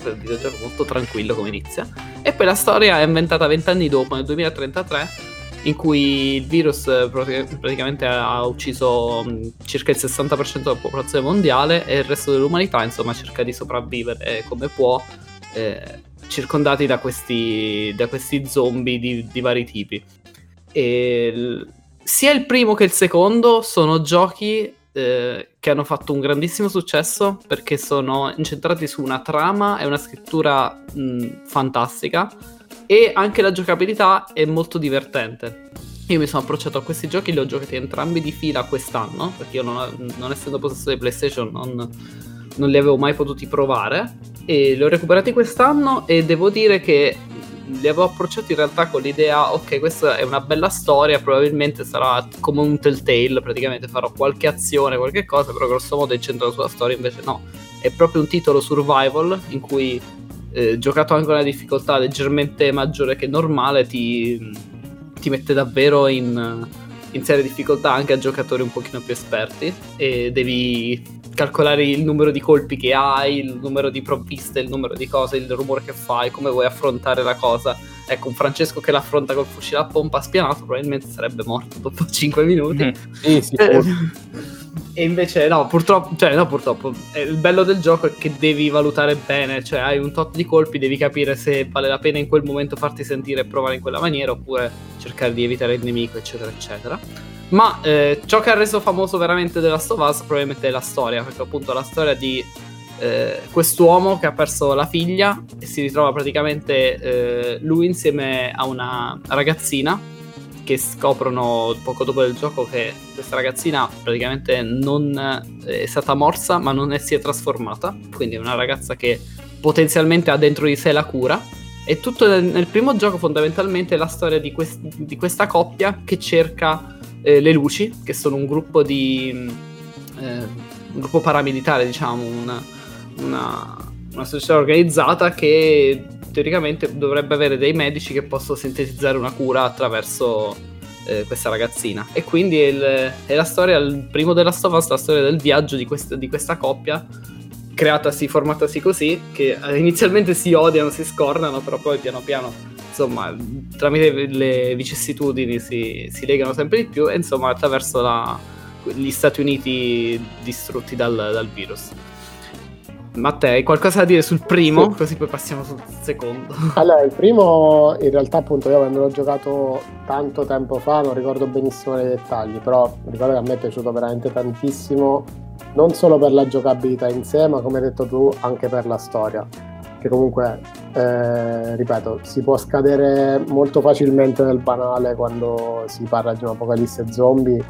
Il videogioco molto tranquillo come inizia. E poi la storia è inventata vent'anni dopo, nel 2033, in cui il virus praticamente ha ucciso circa il 60% della popolazione mondiale e il resto dell'umanità insomma cerca di sopravvivere come può eh, circondati da questi, da questi zombie di, di, vari tipi. E sia il primo che il secondo sono giochi eh, che hanno fatto un grandissimo successo perché sono incentrati su una trama e una scrittura mh, fantastica e anche la giocabilità è molto divertente. Io mi sono approcciato a questi giochi, li ho giocati entrambi di fila quest'anno, perché io non, non essendo possessore di PlayStation non, non li avevo mai potuti provare e li ho recuperati quest'anno e devo dire che li avevo approcciati in realtà con l'idea, ok, questa è una bella storia, probabilmente sarà come un Telltale, praticamente farò qualche azione, qualche cosa, però grosso modo è incentrato sulla storia, invece no, è proprio un titolo survival in cui eh, giocato anche una difficoltà leggermente maggiore che normale, ti, ti mette davvero in, in serie difficoltà anche a giocatori un pochino più esperti e devi calcolare il numero di colpi che hai, il numero di provviste, il numero di cose, il rumore che fai, come vuoi affrontare la cosa. Ecco, un Francesco che l'affronta col fucile a pompa spianato probabilmente sarebbe morto dopo 5 minuti. Mm. Sì, sì, eh, e invece no, purtroppo, cioè no, purtroppo, il bello del gioco è che devi valutare bene, cioè hai un tot di colpi, devi capire se vale la pena in quel momento farti sentire e provare in quella maniera oppure cercare di evitare il nemico, eccetera, eccetera. Ma eh, ciò che ha reso famoso veramente The Last of Us probabilmente è la storia, perché appunto la storia di eh, quest'uomo che ha perso la figlia e si ritrova praticamente eh, lui insieme a una ragazzina che scoprono poco dopo del gioco che questa ragazzina praticamente non eh, è stata morsa ma non è, si è trasformata, quindi è una ragazza che potenzialmente ha dentro di sé la cura. E tutto nel, primo gioco fondamentalmente è la storia di, quest, di questa coppia che cerca eh, le luci, che sono un gruppo di... Eh, un gruppo paramilitare, diciamo, una, una, una società organizzata che teoricamente dovrebbe avere dei medici che possono sintetizzare una cura attraverso eh, questa ragazzina. E quindi è, il, è, la storia, il primo della Us, la storia del viaggio di, quest, di questa coppia creatasi, formatasi così, che eh, inizialmente si odiano, si scornano, però poi piano piano, insomma, tramite le vicissitudini si, si legano sempre di più e insomma attraverso la, gli Stati Uniti distrutti dal, dal virus. Matteo, hai qualcosa da dire sul primo? Sì. Così poi passiamo sul secondo. Allora, il primo in realtà appunto io avendolo giocato tanto tempo fa non ricordo benissimo i dettagli, però ricordo che a me è piaciuto veramente tantissimo, non solo per la giocabilità in sé, ma come hai detto tu anche per la storia, che comunque, eh, ripeto, si può scadere molto facilmente nel banale quando si parla di un'apocalisse zombie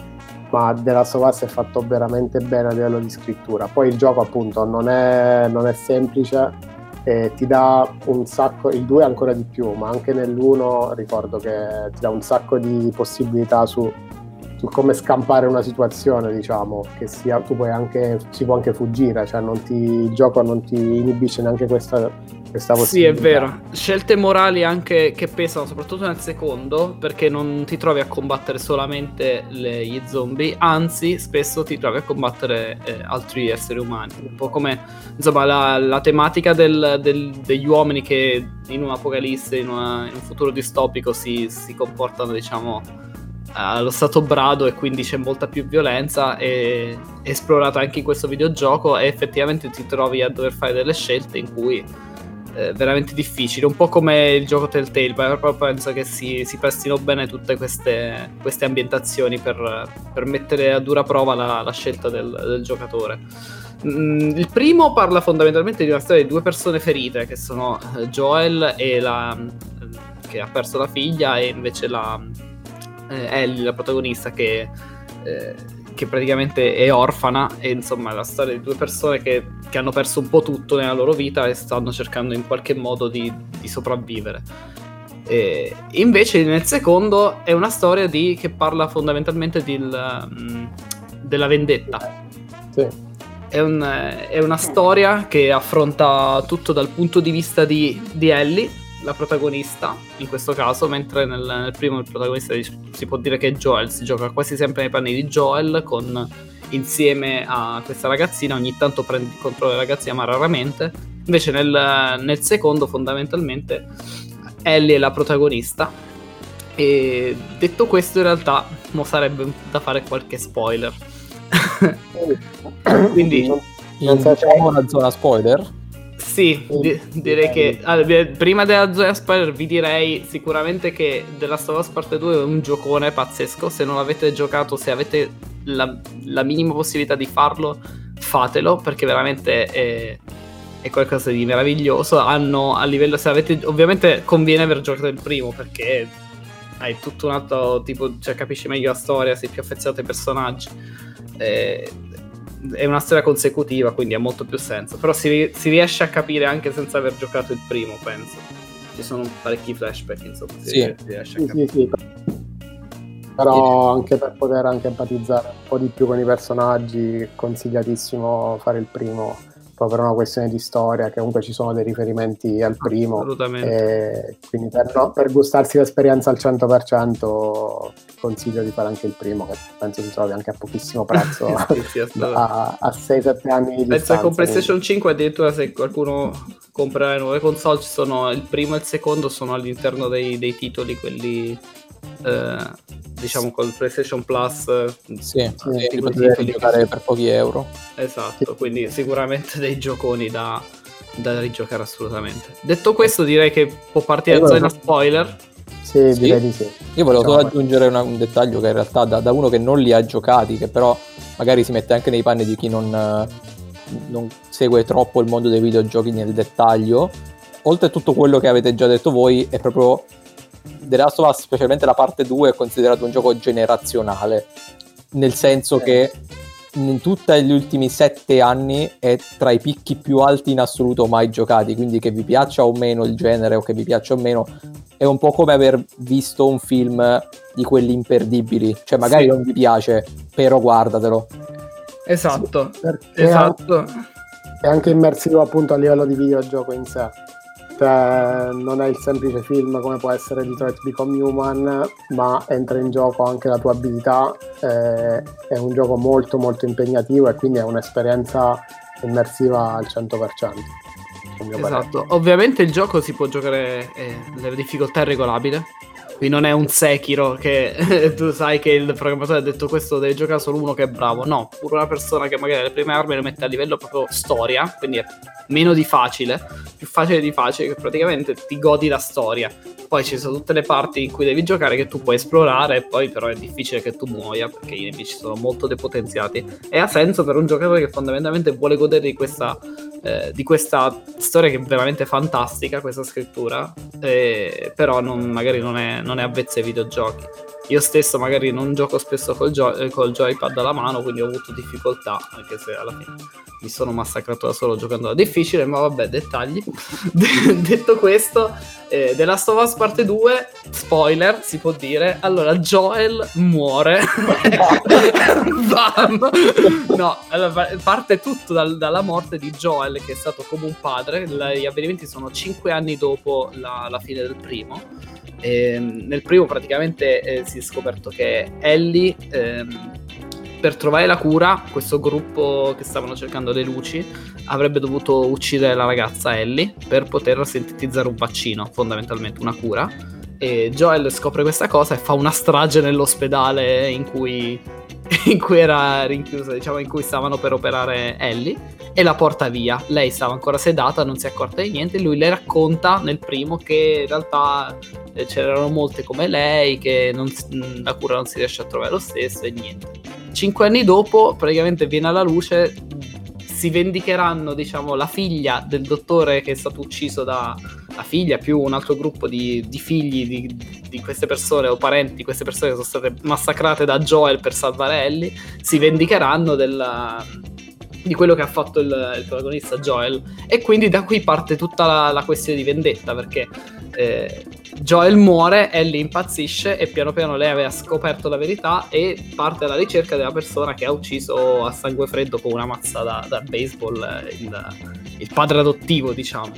ma The Last of Us è fatto veramente bene a livello di scrittura. Poi il gioco appunto non è, non è semplice e ti dà un sacco, il 2 ancora di più, ma anche nell'1 ricordo che ti dà un sacco di possibilità su, su come scampare una situazione, diciamo, che sia, tu puoi anche, si può anche fuggire, cioè ti, il gioco non ti inibisce neanche questa questa Sì, è vero. Scelte morali anche che pesano, soprattutto nel secondo, perché non ti trovi a combattere solamente le, gli zombie, anzi, spesso ti trovi a combattere eh, altri esseri umani. Un po' come insomma la, la tematica del, del, degli uomini che in un'apocalisse, in, una, in un futuro distopico, si, si comportano, diciamo allo stato brado e quindi c'è molta più violenza e esplorata anche in questo videogioco e effettivamente ti trovi a dover fare delle scelte in cui eh, veramente difficile, un po' come il gioco Telltale, però penso che si, si prestino bene tutte queste, queste ambientazioni per, per, mettere a dura prova la, la scelta del, del giocatore. Mm, il primo parla fondamentalmente di una storia di due persone ferite, che sono eh, Joel e la, che ha perso la figlia e invece la eh, Ellie, la protagonista, che eh, che praticamente è orfana e insomma è la storia di due persone che, che, hanno perso un po' tutto nella loro vita e stanno cercando in qualche modo di, di sopravvivere. E invece nel secondo è una storia di, che parla fondamentalmente di, um, della vendetta. Sì. È, un, è, una storia che affronta tutto dal punto di vista di, di Ellie, la protagonista in questo caso, mentre nel, nel, primo il protagonista si può dire che è Joel, si gioca quasi sempre nei panni di Joel con, insieme a questa ragazzina, ogni tanto prende il controllo della ragazzina ma raramente, invece nel, nel secondo fondamentalmente Ellie è la protagonista e detto questo in realtà mo sarebbe da fare qualche spoiler. Quindi non facciamo una zona spoiler? Sì, di- direi che allora, prima della Zoya Spider vi direi sicuramente che The Last of Us Part 2 è un giocone pazzesco. Se non l'avete giocato, se avete la, la minima possibilità di farlo, fatelo perché veramente è, è, qualcosa di meraviglioso. Hanno a livello, se avete, ovviamente conviene aver giocato il primo perché hai tutto un altro tipo, cioè capisci meglio la storia, sei più affezionato ai personaggi. Eh, è una storia consecutiva, quindi ha molto più senso. Però si, si, riesce a capire anche senza aver giocato il primo, penso. Ci sono parecchi flashback, insomma. Si, sì. riesce, sì, sì, sì, Però anche per poter anche empatizzare un po' di più con i personaggi, è consigliatissimo fare il primo proprio per una questione di storia, che comunque ci sono dei riferimenti al primo. Assolutamente. quindi per, no, per, gustarsi l'esperienza al 100% consiglio di fare anche il primo, che penso si trovi anche a pochissimo prezzo sì, a, a 6-7 anni di Penso che con PlayStation 5 addirittura se qualcuno compra le nuove console, ci sono il primo e il secondo sono all'interno dei, dei titoli, quelli... Eh, diciamo col PlayStation Plus sì, sì, sì potete giocare per pochi euro. Esatto quindi sicuramente dei gioconi da, da rigiocare assolutamente. Detto questo direi che può partire la zona spoiler. Sì, sì, direi di sì. Io volevo solo aggiungere una, un dettaglio che in realtà da, da, uno che non li ha giocati che però magari si mette anche nei panni di chi non, non segue troppo il mondo dei videogiochi nel dettaglio. Oltre a tutto quello che avete già detto voi è proprio The Last of Us, specialmente la parte 2, è considerato un gioco generazionale, nel senso che in tutti gli ultimi sette anni è tra i picchi più alti in assoluto mai giocati, quindi che vi piaccia o meno il genere o che vi piaccia o meno, è un po' come aver visto un film di quelli imperdibili, cioè magari sì. non vi piace, però guardatelo. Esatto, sì, esatto. È anche immersivo appunto a livello di videogioco in sé cioè non è il semplice film come può essere Detroit Become Human, ma entra in gioco anche la tua abilità, eh, è un gioco molto molto impegnativo e quindi è un'esperienza immersiva al 100%. Esatto, ovviamente il gioco si può giocare, eh, la difficoltà è regolabile, qui non è un Sekiro che tu sai che il programmatore ha detto questo deve giocare solo uno che è bravo. No, pure una persona che magari le prime armi le mette a livello proprio storia, quindi è meno di facile, più facile di facile, che praticamente ti godi la storia. Poi ci sono tutte le parti in cui devi giocare che tu puoi esplorare, e poi però è difficile che tu muoia perché i nemici sono molto depotenziati. E ha senso per un giocatore che fondamentalmente vuole godere di questa, eh, di questa storia che è veramente fantastica, questa scrittura, eh, però non, magari non è, non è avvezza ai videogiochi. Io stesso magari non gioco spesso col, gio- eh, col joypad alla mano, quindi ho avuto difficoltà, anche se alla fine mi sono massacrato da solo giocando da difficile, ma vabbè, dettagli. Detto questo, eh, The Last of Us parte 2, spoiler, si può dire. Allora, Joel muore. No, allora, parte tutto dal, dalla morte di Joel, che è stato come un padre. La, gli avvenimenti sono 5 anni dopo la, la fine del primo. E, ehm, nel primo praticamente eh, si è scoperto che Ellie ehm, per trovare la cura questo gruppo che stavano cercando le luci avrebbe dovuto uccidere la ragazza Ellie per poter sintetizzare un vaccino fondamentalmente una cura. E Joel scopre questa cosa e fa una strage nell'ospedale in cui, in cui era rinchiusa diciamo in cui stavano per operare Ellie e la porta via. Lei stava ancora sedata, non si è accorta di niente. Lui le racconta nel primo che in realtà eh, c'erano molte come lei, che non, la cura non si riesce a trovare lo stesso e niente. Cinque anni dopo, praticamente viene alla luce. Si vendicheranno, diciamo, la figlia del dottore che è stato ucciso da la figlia, più un altro gruppo di, di figli di, di, queste persone o parenti di queste persone che sono state massacrate da Joel per salvare Ellie. Si vendicheranno della, di quello che ha fatto il, il, protagonista Joel e quindi da qui parte tutta la, la questione di vendetta perché eh, Joel muore, Ellie impazzisce e piano piano lei aveva scoperto la verità e parte alla ricerca della persona che ha ucciso a sangue freddo con una mazza da, da baseball eh, il, il padre adottivo, diciamo.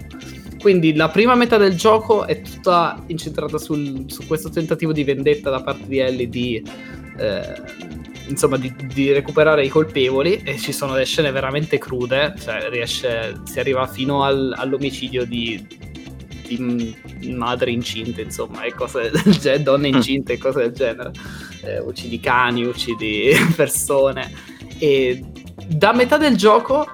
Quindi la prima metà del gioco è tutta incentrata sul, su questo tentativo di vendetta da parte di Ellie di, eh, insomma, di, di, recuperare i colpevoli e ci sono delle scene veramente crude, cioè riesce, si arriva fino al, all'omicidio di, di, madri incinte, insomma, e cose del genere, donne mm. incinte e cose del genere. Eh, uccidi cani, uccidi persone. E da metà del gioco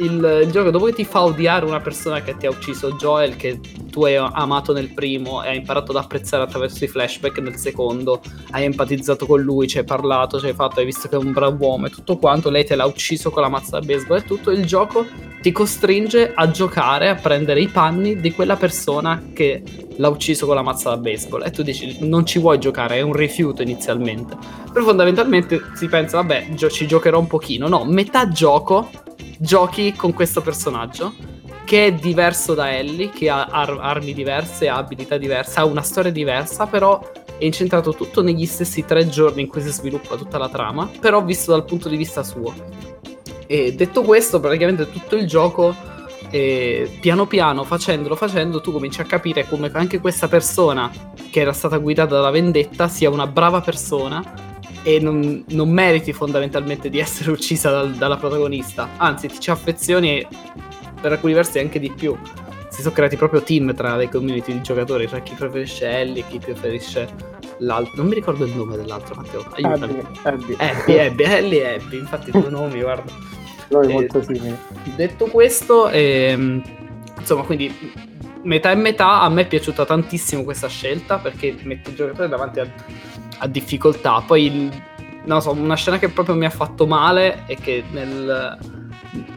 il, il, gioco dopo che ti fa odiare una persona che ti ha ucciso Joel, che tu hai amato nel primo e hai imparato ad apprezzare attraverso i flashback nel secondo, hai empatizzato con lui, ci hai parlato, ci hai fatto, hai visto che è un bravo uomo e tutto quanto, lei te l'ha ucciso con la mazza da baseball e tutto, il gioco ti costringe a giocare, a prendere i panni di quella persona che l'ha ucciso con la mazza da baseball e tu dici non ci vuoi giocare, è un rifiuto inizialmente. Però fondamentalmente si pensa, vabbè, gio- ci giocherò un pochino. No, metà gioco giochi con questo personaggio che è diverso da Ellie, che ha ar- armi diverse, ha abilità diverse, ha una storia diversa, però è incentrato tutto negli stessi tre giorni in cui si sviluppa tutta la trama, però visto dal punto di vista suo. E detto questo, praticamente tutto il gioco, eh, piano piano, facendolo, facendo, tu cominci a capire come anche questa persona che era stata guidata dalla vendetta sia una brava persona e non, non, meriti fondamentalmente di essere uccisa dal, dalla protagonista. Anzi, ti ci affezioni e per alcuni versi anche di più. Si sono creati proprio team tra le community di giocatori, tra chi preferisce Ellie e chi preferisce l'altro. Non mi ricordo il nome dell'altro, Matteo. Aiutami. Abby, Abby. Abby, Ellie e Abby. Infatti, due nomi, guarda. Nomi eh, molto simili. Detto questo, ehm, insomma, quindi metà e metà. A me è piaciuta tantissimo questa scelta perché mette il giocatore davanti a a difficoltà. Poi, il, non so, una scena che proprio mi ha fatto male è che nel,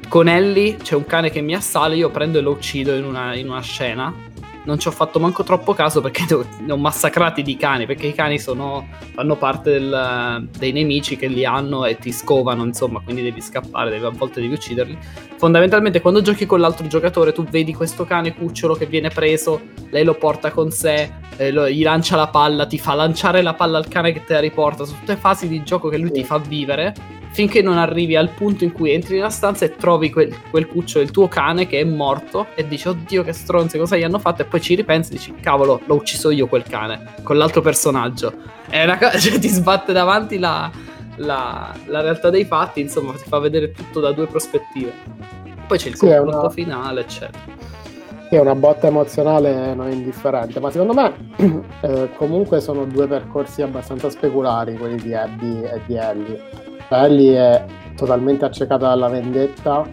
con Ellie c'è un cane che mi assale, io prendo e lo uccido in una, in una scena. Non ci ho fatto manco troppo caso perché ne ho massacrati di cani, perché i cani sono, fanno parte del, dei nemici che li hanno e ti scovano, insomma, quindi devi scappare, devi, a volte devi ucciderli. Fondamentalmente quando giochi con l'altro giocatore tu vedi questo cane cucciolo che viene preso, lei lo porta con sé, eh, lo, gli lancia la palla, ti fa lanciare la palla al cane che te la riporta, sono tutte fasi di gioco che lui ti fa vivere finché non arrivi al punto in cui entri nella stanza e trovi quel, quel cuccio del tuo cane che è morto e dici oddio che stronzi cosa gli hanno fatto? E poi ci ripensi e dici cavolo l'ho ucciso io quel cane con l'altro personaggio. È una cosa cioè ti sbatte davanti la, la, la, realtà dei fatti insomma ti fa vedere tutto da due prospettive. Poi c'è il sì, confronto una... finale eccetera. È una botta emozionale non indifferente, ma secondo me eh, comunque sono due percorsi abbastanza speculari quelli di Abby e di Ellie Ellie è totalmente accecata dalla vendetta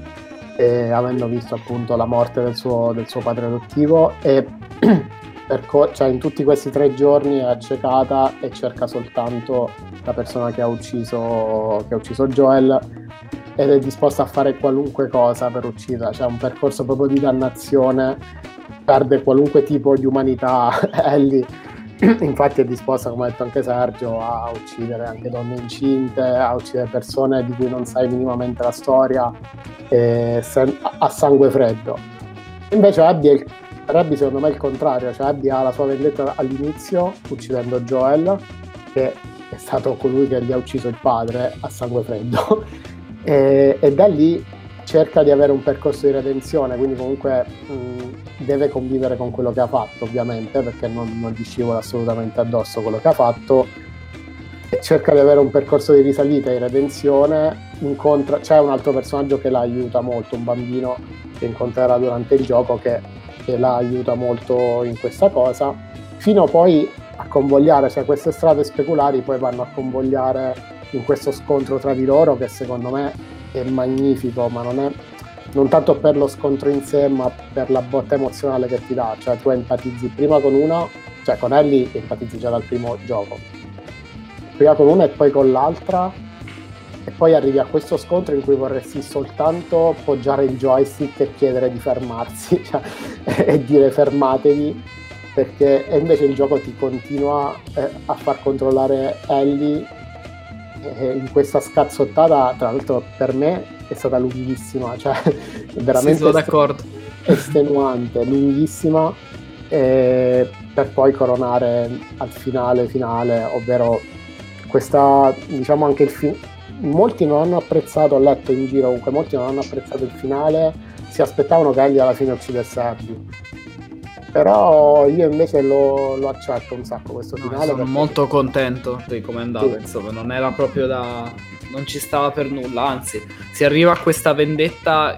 e avendo visto appunto la morte del suo, del suo padre adottivo e perco- cioè, in tutti questi tre giorni è accecata e cerca soltanto la persona che ha ucciso, che ha ucciso Joel ed è disposta a fare qualunque cosa per ucciderla, cioè un percorso proprio di dannazione, perde qualunque tipo di umanità Ellie infatti è disposta, come ha detto anche Sergio, a uccidere anche donne incinte, a uccidere persone di cui non sai minimamente la storia eh, a sangue freddo. Invece Abby, il, Abby secondo me è il contrario, cioè Abby ha la sua vendetta all'inizio uccidendo Joel, che è stato colui che gli ha ucciso il padre a sangue freddo, e, e da lì cerca di avere un percorso di redenzione, quindi comunque mh, deve convivere con quello che ha fatto, ovviamente, perché non, non gli scivola assolutamente addosso quello che ha fatto. E cerca di avere un percorso di risalita e redenzione. Incontra, c'è un altro personaggio che la aiuta molto, un bambino che incontrerà durante il gioco che, che la aiuta molto in questa cosa, fino poi a convogliare, cioè queste strade speculari poi vanno a convogliare in questo scontro tra di loro che secondo me è magnifico, ma non è non tanto per lo scontro in sé, ma per la botta emozionale che ti dà. Cioè, tu empatizzi prima con uno, cioè con Ellie empatizzi già dal primo gioco, prima con una e poi con l'altra, e poi arrivi a questo scontro in cui vorresti soltanto poggiare il joystick e chiedere di fermarsi cioè, e dire fermatevi perché invece il gioco ti continua eh, a far controllare Ellie in questa scazzottata, tra l'altro per me è stata lunghissima, cioè veramente sì, sono d'accordo. estenuante, lunghissima e per poi coronare al finale finale, ovvero questa, diciamo anche il film. Molti non hanno apprezzato, ho letto in giro comunque, molti non hanno apprezzato il finale, si aspettavano che egli alla fine uccidesse Abby. Però io invece lo, lo accetto un sacco questo no, finale. Sono perché... molto contento di come è andato, sì. insomma, non era proprio da... non ci stava per nulla, anzi, si arriva a questa vendetta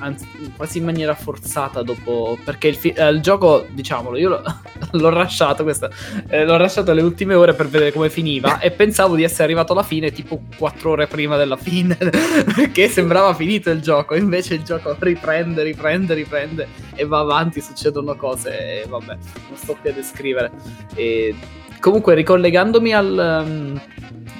anzi, quasi in maniera forzata dopo perché il, fi- eh, il gioco diciamolo io l'ho, l'ho lasciato questa, eh, l'ho lasciato alle ultime ore per vedere come finiva e pensavo di essere arrivato alla fine tipo 4 ore prima della fine perché sembrava finito il gioco invece il gioco riprende riprende riprende e va avanti succedono cose e vabbè non sto più a descrivere. E comunque ricollegandomi al um,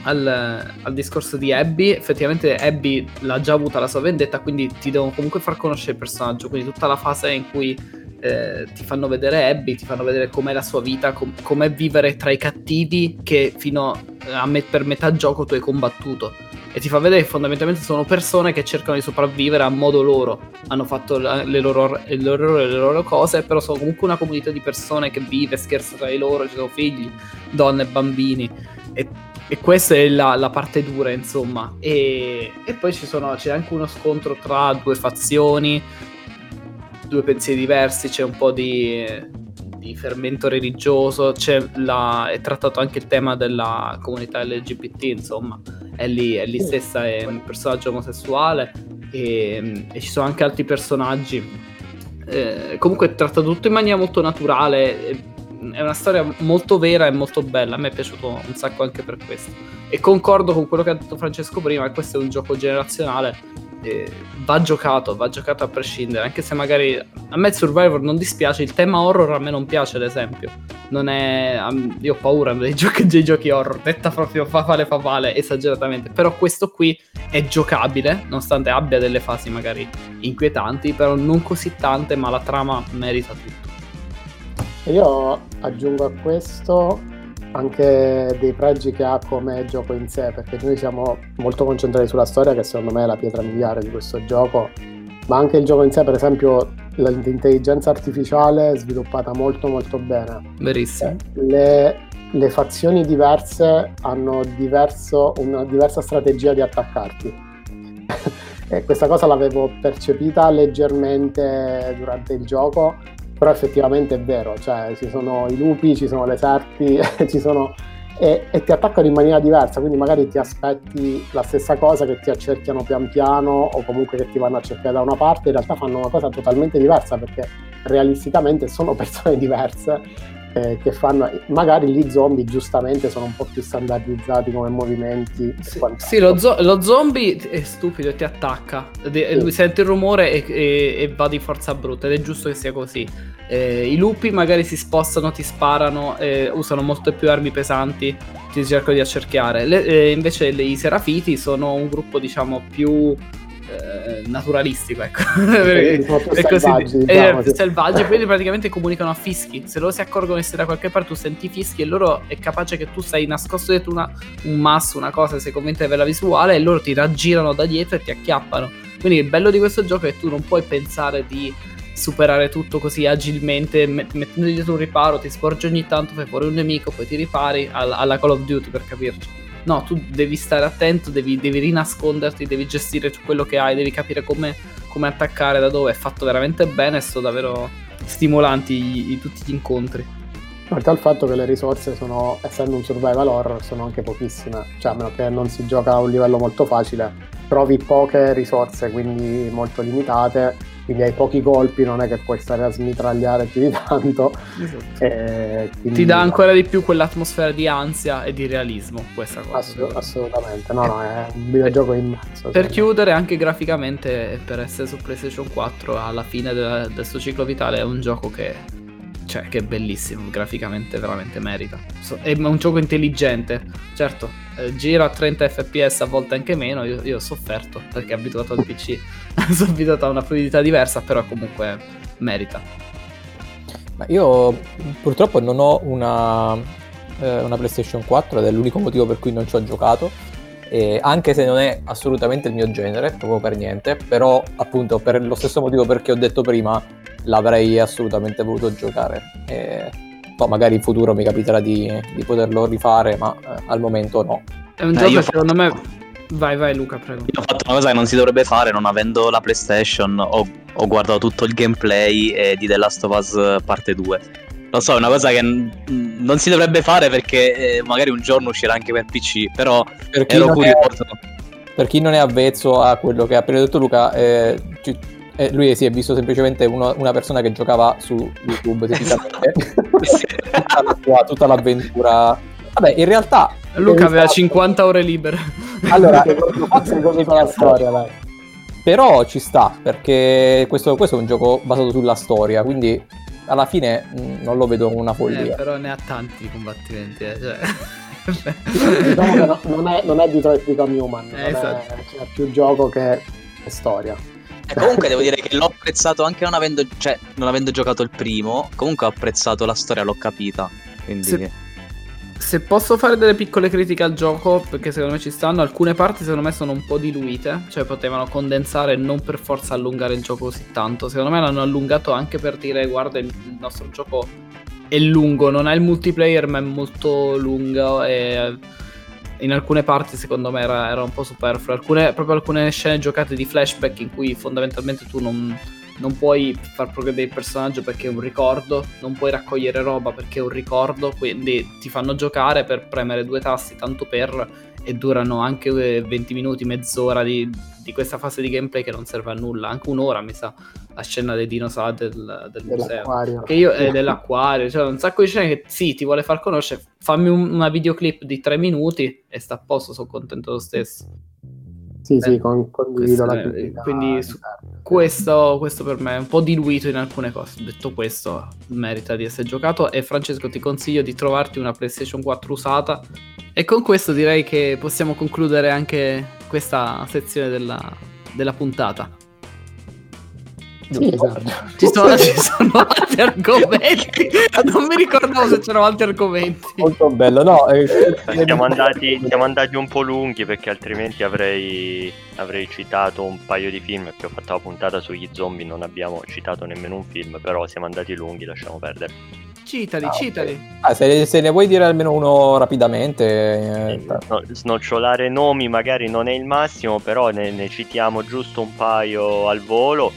al, al, discorso di Abby, effettivamente Abby l'ha già avuta la sua vendetta, quindi ti devono comunque far conoscere il personaggio, quindi tutta la fase in cui eh, ti fanno vedere Abby, ti fanno vedere com'è la sua vita, com- com'è vivere tra i cattivi che fino a me- per metà gioco tu hai combattuto. E ti fa vedere che fondamentalmente sono persone che cercano di sopravvivere a modo loro. Hanno fatto le loro, le loro, le loro cose, però sono comunque una comunità di persone che vive, scherza tra di loro, ci sono figli, donne, bambini. E e questa è la, la parte dura, insomma. E, e poi sono, c'è anche uno scontro tra due fazioni, due pensieri diversi, c'è un po' di, di fermento religioso, la, è trattato anche il tema della comunità LGBT, insomma. Ellie, Ellie stessa è un personaggio omosessuale e, e ci sono anche altri personaggi. Eh, comunque è trattato tutto in maniera molto naturale è una storia molto vera e molto bella. A me è piaciuto un sacco anche per questo. E concordo con quello che ha detto Francesco prima: questo è un gioco generazionale. Eh, va giocato, va giocato a prescindere. Anche se magari a me Survivor non dispiace, il tema horror a me non piace, ad esempio. Non è. Io ho paura dei giochi, dei giochi horror, detta proprio favale favale, esageratamente. Però questo qui è giocabile, nonostante abbia delle fasi magari inquietanti, però non così tante, ma la trama merita tutto. Io aggiungo a questo anche dei pregi che ha come gioco in sé, perché noi siamo molto concentrati sulla storia, che secondo me è la pietra miliare di questo gioco, ma anche il gioco in sé, per esempio, l'intelligenza artificiale è sviluppata molto molto bene. Verissimo. Le, le fazioni diverse hanno diverso, una diversa strategia di attaccarti. e questa cosa l'avevo percepita leggermente durante il gioco, però effettivamente è vero, cioè ci sono i lupi, ci sono le serpi, ci sono... E, e, ti attaccano in maniera diversa, quindi magari ti aspetti la stessa cosa che ti accerchiano pian piano o comunque che ti vanno a cercare da una parte, in realtà fanno una cosa totalmente diversa perché realisticamente sono persone diverse eh, che fanno magari gli zombie giustamente sono un po' più standardizzati come movimenti sì, sì lo, zo- lo, zombie è stupido e ti attacca. De- sì. lui sente il rumore e-, e-, e, va di forza brutta ed è giusto che sia così. Eh, i lupi magari si spostano ti sparano eh, usano molte più armi pesanti ti cercano di accerchiare. Le- eh, invece le- i serafiti sono un gruppo diciamo più eh, naturalistico, ecco. è così, selvaggi, diciamo, sì. selvaggi, quindi praticamente comunicano a fischi. Se loro si accorgono che sei da qualche parte, tu senti fischi e loro è capace che tu sei nascosto dietro una, un masso, una cosa, sei convinto di averla visuale e loro ti raggirano da dietro e ti acchiappano. Quindi il bello di questo gioco è che tu non puoi pensare di superare tutto così agilmente, mettendo dietro un riparo, ti sporgi ogni tanto, fai fuori un nemico, poi ti ripari alla, alla Call of Duty per capirci. No, tu devi stare attento, devi, devi rinasconderti, devi gestire quello che hai, devi capire come, come attaccare, da dove. È fatto veramente bene sono davvero stimolanti i, i, tutti gli incontri. Oltre al fatto che le risorse sono, essendo un survival horror, sono anche pochissime, cioè a meno che non si gioca a un livello molto facile, trovi poche risorse, quindi molto limitate quindi hai pochi colpi, non è che puoi stare a smitragliare più di tanto. Esatto. Eh, quindi... Ti dà ancora di più quell'atmosfera di ansia e di realismo questa cosa. Assolut- assolutamente, no, no, è un videogioco immenso. Per chiudere, anche graficamente, per essere su PlayStation 4, alla fine del, del suo ciclo vitale, è un gioco che cioè che è bellissimo, graficamente veramente merita. È un gioco intelligente, certo, eh, gira a 30 fps, a volte anche meno, io, io ho sofferto perché abituato al PC, sono abituato a una fluidità diversa, però comunque merita. Ma io purtroppo non ho una, eh, una PlayStation 4 ed è l'unico motivo per cui non ci ho giocato. Eh, anche se non è assolutamente il mio genere, proprio per niente, però appunto per lo stesso motivo perché ho detto prima, l'avrei assolutamente voluto giocare. E poi magari in futuro mi capiterà di, di poterlo rifare, ma eh, al momento no. È un eh, gioco secondo me Vai, vai Luca, prego. Io ho fatto una cosa che non si dovrebbe fare non avendo la PlayStation, ho, ho guardato tutto il gameplay eh, di The Last of Us parte 2. Lo so, è una cosa che n- non si dovrebbe fare perché eh, magari un giorno uscirà anche per PC, però per ero curioso. È, per chi non è avvezzo a quello che ha appena detto Luca, eh, ci, eh, lui si è visto semplicemente uno, una persona che giocava su YouTube tutta, la, tutta l'avventura. Vabbè, in realtà Luca aveva 50 ore libere. Allora, forse capito la storia, dai. Però ci sta, perché questo, questo, è un gioco basato sulla storia, quindi alla fine mh, mm, non lo vedo una follia. Eh, però ne ha tanti di combattimenti, eh, cioè... diciamo che no, non, è, non è Detroit Become Human, eh, esatto. è, cioè, più gioco che storia. E comunque devo dire che l'ho apprezzato anche non avendo, cioè, non avendo giocato il primo, comunque ho apprezzato la storia, l'ho capita. Quindi... Se se posso fare delle piccole critiche al gioco, perché secondo me ci stanno, alcune parti secondo me sono un po' diluite, cioè potevano condensare e non per forza allungare il gioco così tanto. Secondo me l'hanno allungato anche per dire guarda il nostro gioco è lungo, non ha il multiplayer ma è molto lungo e in alcune parti secondo me era, era un po' superfluo. Alcune, proprio alcune scene giocate di flashback in cui fondamentalmente tu non non puoi far progredire il personaggio perché è un ricordo, non puoi raccogliere roba perché è un ricordo, quindi ti fanno giocare per premere due tasti tanto per e durano anche 20 minuti, mezz'ora di, di questa fase di gameplay che non serve a nulla, anche un'ora mi sa, la scena dei dinosauri del, del museo. Che io, eh, dell'acquario, cioè un sacco di scene che sì, ti vuole far conoscere, fammi un, una videoclip di 3 minuti e sta a posto, sono contento lo stesso. Sì, Beh, sì, con, condivido la critica. Quindi su questo, questo, per me è un po' diluito in alcune cose. Detto questo, merita di essere giocato. E Francesco, ti consiglio di trovarti una PlayStation 4 usata. E con questo direi che possiamo concludere anche questa sezione della, della puntata. Sì, esatto. Ci sono, ci sono altri argomenti. Non mi ricordavo se c'erano altri argomenti. Molto bello, no? Eh, siamo, andati, siamo, andati, un po' lunghi perché altrimenti avrei, avrei, citato un paio di film. Perché ho fatto la puntata sugli zombie, non abbiamo citato nemmeno un film. Però siamo andati lunghi, lasciamo perdere. Citali, ah, citali. Okay. Ah, se, se, ne vuoi dire almeno uno rapidamente. Eh, no, snocciolare nomi magari non è il massimo, però ne, ne citiamo giusto un paio al volo.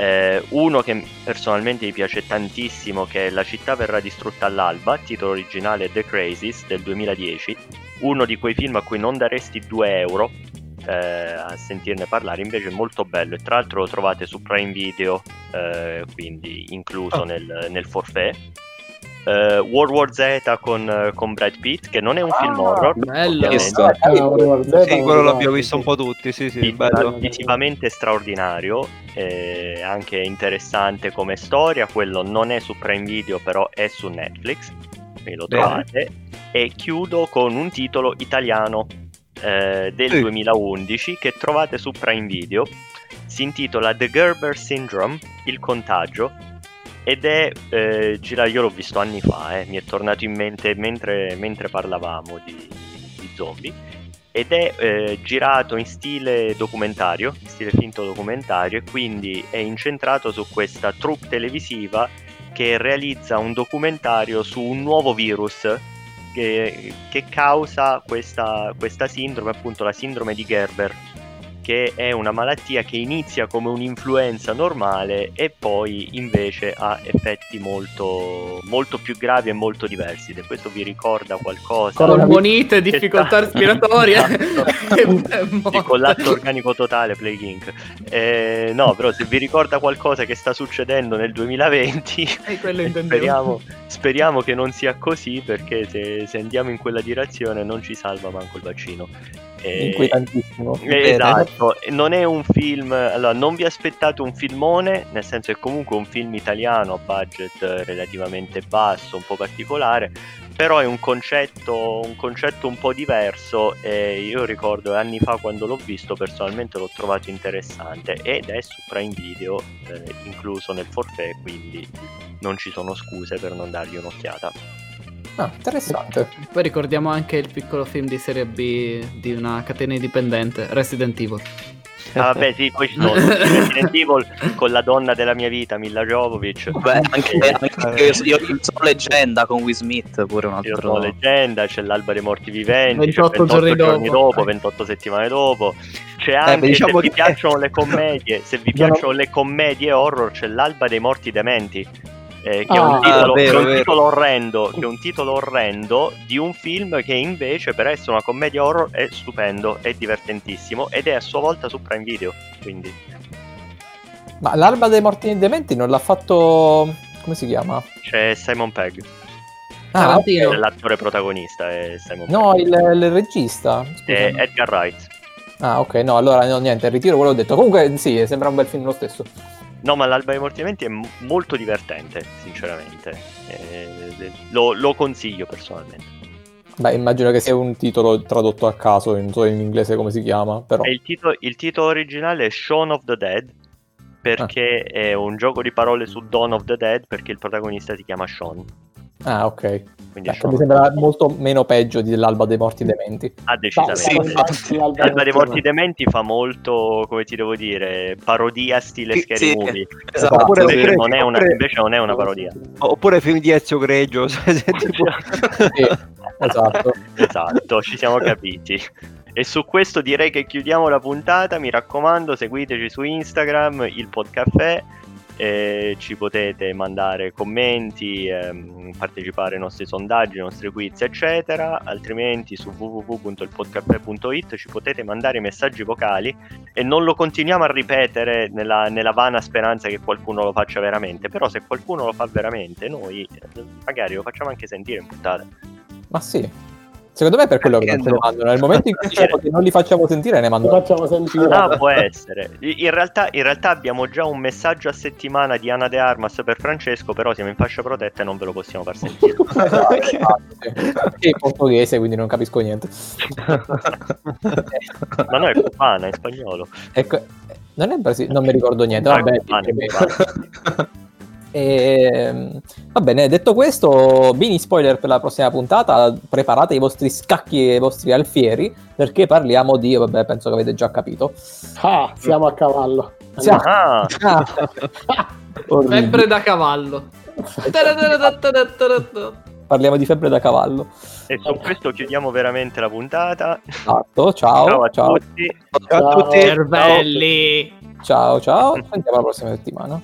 Eh, uno che personalmente mi piace tantissimo, che è La città verrà distrutta all'alba, titolo originale The Crazies del 2010, uno di quei film a cui non daresti 2 euro eh, a sentirne parlare, invece è molto bello e tra l'altro lo trovate su Prime Video, eh, quindi incluso oh. nel, nel forfait uh, World War Z con, uh, con, Brad Pitt, che non è un ah, film horror. Bello, visto. sì, quello l'abbiamo visto un po' tutti. Sì, sì, bello. Visivamente straordinario, eh, anche interessante come storia. Quello non è su Prime Video, però è su Netflix. E lo trovate. E chiudo con un titolo italiano eh, del sì. 2011 che trovate su Prime Video. Si intitola The Gerber Syndrome, il contagio, ed è eh, girato, io l'ho visto anni fa, eh, mi è tornato in mente mentre, mentre parlavamo di, di, zombie, ed è eh, girato in stile documentario, in stile finto documentario, e quindi è incentrato su questa troupe televisiva che realizza un documentario su un nuovo virus che, che causa questa, questa sindrome, appunto la sindrome di Gerber che è una malattia che inizia come un'influenza normale e poi invece ha effetti molto, molto più gravi e molto diversi. Se questo vi ricorda qualcosa... Polmonite, difficoltà respiratoria. esatto. Collapso organico totale, Plague Inc. Eh, no, però se vi ricorda qualcosa che sta succedendo nel 2020, speriamo, speriamo, che non sia così perché se, se andiamo in quella direzione non ci salva manco il vaccino. Eh, Inquietantissimo. esatto, non è un film, allora non vi aspettate un filmone, nel senso è comunque un film italiano a budget relativamente basso, un po' particolare, però è un concetto, un concetto un po' diverso e io ricordo anni fa quando l'ho visto personalmente l'ho trovato interessante ed è su Prime Video eh, incluso nel forfait, quindi non ci sono scuse per non dargli un'occhiata. Ah, interessante. Poi ricordiamo anche il piccolo film di serie B di una catena indipendente, Resident Evil. Ah, vabbè, sì, poi ci sono Resident Evil con la donna della mia vita, Milla Jovovich. Beh, anche, anche io, io, io sono leggenda con Will Smith, pure un altro. Io sono leggenda, c'è l'alba dei morti viventi, 28, 28 giorni, giorni dopo. dopo, 28 settimane dopo. C'è anche, beh, diciamo se vi che- piacciono le commedie, se vi piacciono le commedie horror, c'è l'alba dei morti dementi. Eh, che, è un Ah, titolo, vero, che è un vero. titolo orrendo, che è un titolo orrendo di un film che invece per essere una commedia horror è stupendo, è divertentissimo ed è a sua volta su Prime Video, quindi Ma l'alba dei morti dementi non l'ha fatto... come si chiama? c'è Simon Pegg, Ah, è l'attore protagonista è Simon no, Pegg. il, il regista. È. Edgar Wright. Ah, ok, no, allora no, niente, ritiro quello che ho detto. Comunque, sì, sembra un bel film lo stesso. No, ma l'Alba dei Morti Viventi è m- molto divertente, sinceramente. Eh, lo, lo consiglio personalmente. Beh, immagino che sia un titolo tradotto a caso, non so in inglese come si chiama, però... Il, titolo, il titolo originale è Shaun of the Dead, perché è un gioco di parole su Dawn of the Dead, perché il protagonista si chiama Shaun. Ah, ok. Quindi Beh, mi sembra molto meno peggio dell'alba dei morti dementi. Ah, decisamente. sì, infatti. L'Alba dei Morti Dementi fa molto, come ti devo dire, parodia stile Sì, Scary sì. Movie. Esatto, Oppure-. Invece, oppure- non è una, invece non è una parodia. Oppure film di Ezio Greggio. tipo- Sì, esatto. Esatto, ci siamo capiti. E su questo direi che chiudiamo la puntata. Mi raccomando, seguiteci su Instagram, il Podcaffè. Eh, ci potete mandare commenti, ehm, partecipare ai nostri sondaggi, ai nostri quiz, eccetera. Altrimenti su www.ilpodcaffè.it ci potete mandare messaggi vocali e non lo continuiamo a ripetere nella, nella vana speranza che qualcuno lo faccia veramente. Però, se qualcuno lo fa veramente, noi eh, magari lo facciamo anche sentire in puntata. Ma sì. Secondo me è per quello che non ce ne no? mandano. Nel momento in cui diciamo che non li facciamo sentire, ne mandano. facciamo sentire. Ah, può essere. In realtà, in realtà abbiamo già un messaggio a settimana di Ana De Armas per Francesco, però siamo in fascia protetta e non ve lo possiamo far sentire. È portoghese, quindi non capisco niente. Ma no, è cubana, in spagnolo. Ecco, non è Brasile, non mi ricordo niente. Vabbè, cubana, cubana. Ehm, va bene, detto questo, mini spoiler per la prossima puntata. Preparate i vostri scacchi e i vostri alfieri perché parliamo di, vabbè, penso che avete già capito. Ah, siamo a cavallo. Siamo- Ah, Ah. Febbre da cavallo. Parliamo di febbre da cavallo. e su questo chiudiamo veramente la puntata. Esatto, ciao, Ciao a ciao, tutti. Ciao a tutti. Cervelli. ciao, ciao. Ci sentiamo la prossima settimana.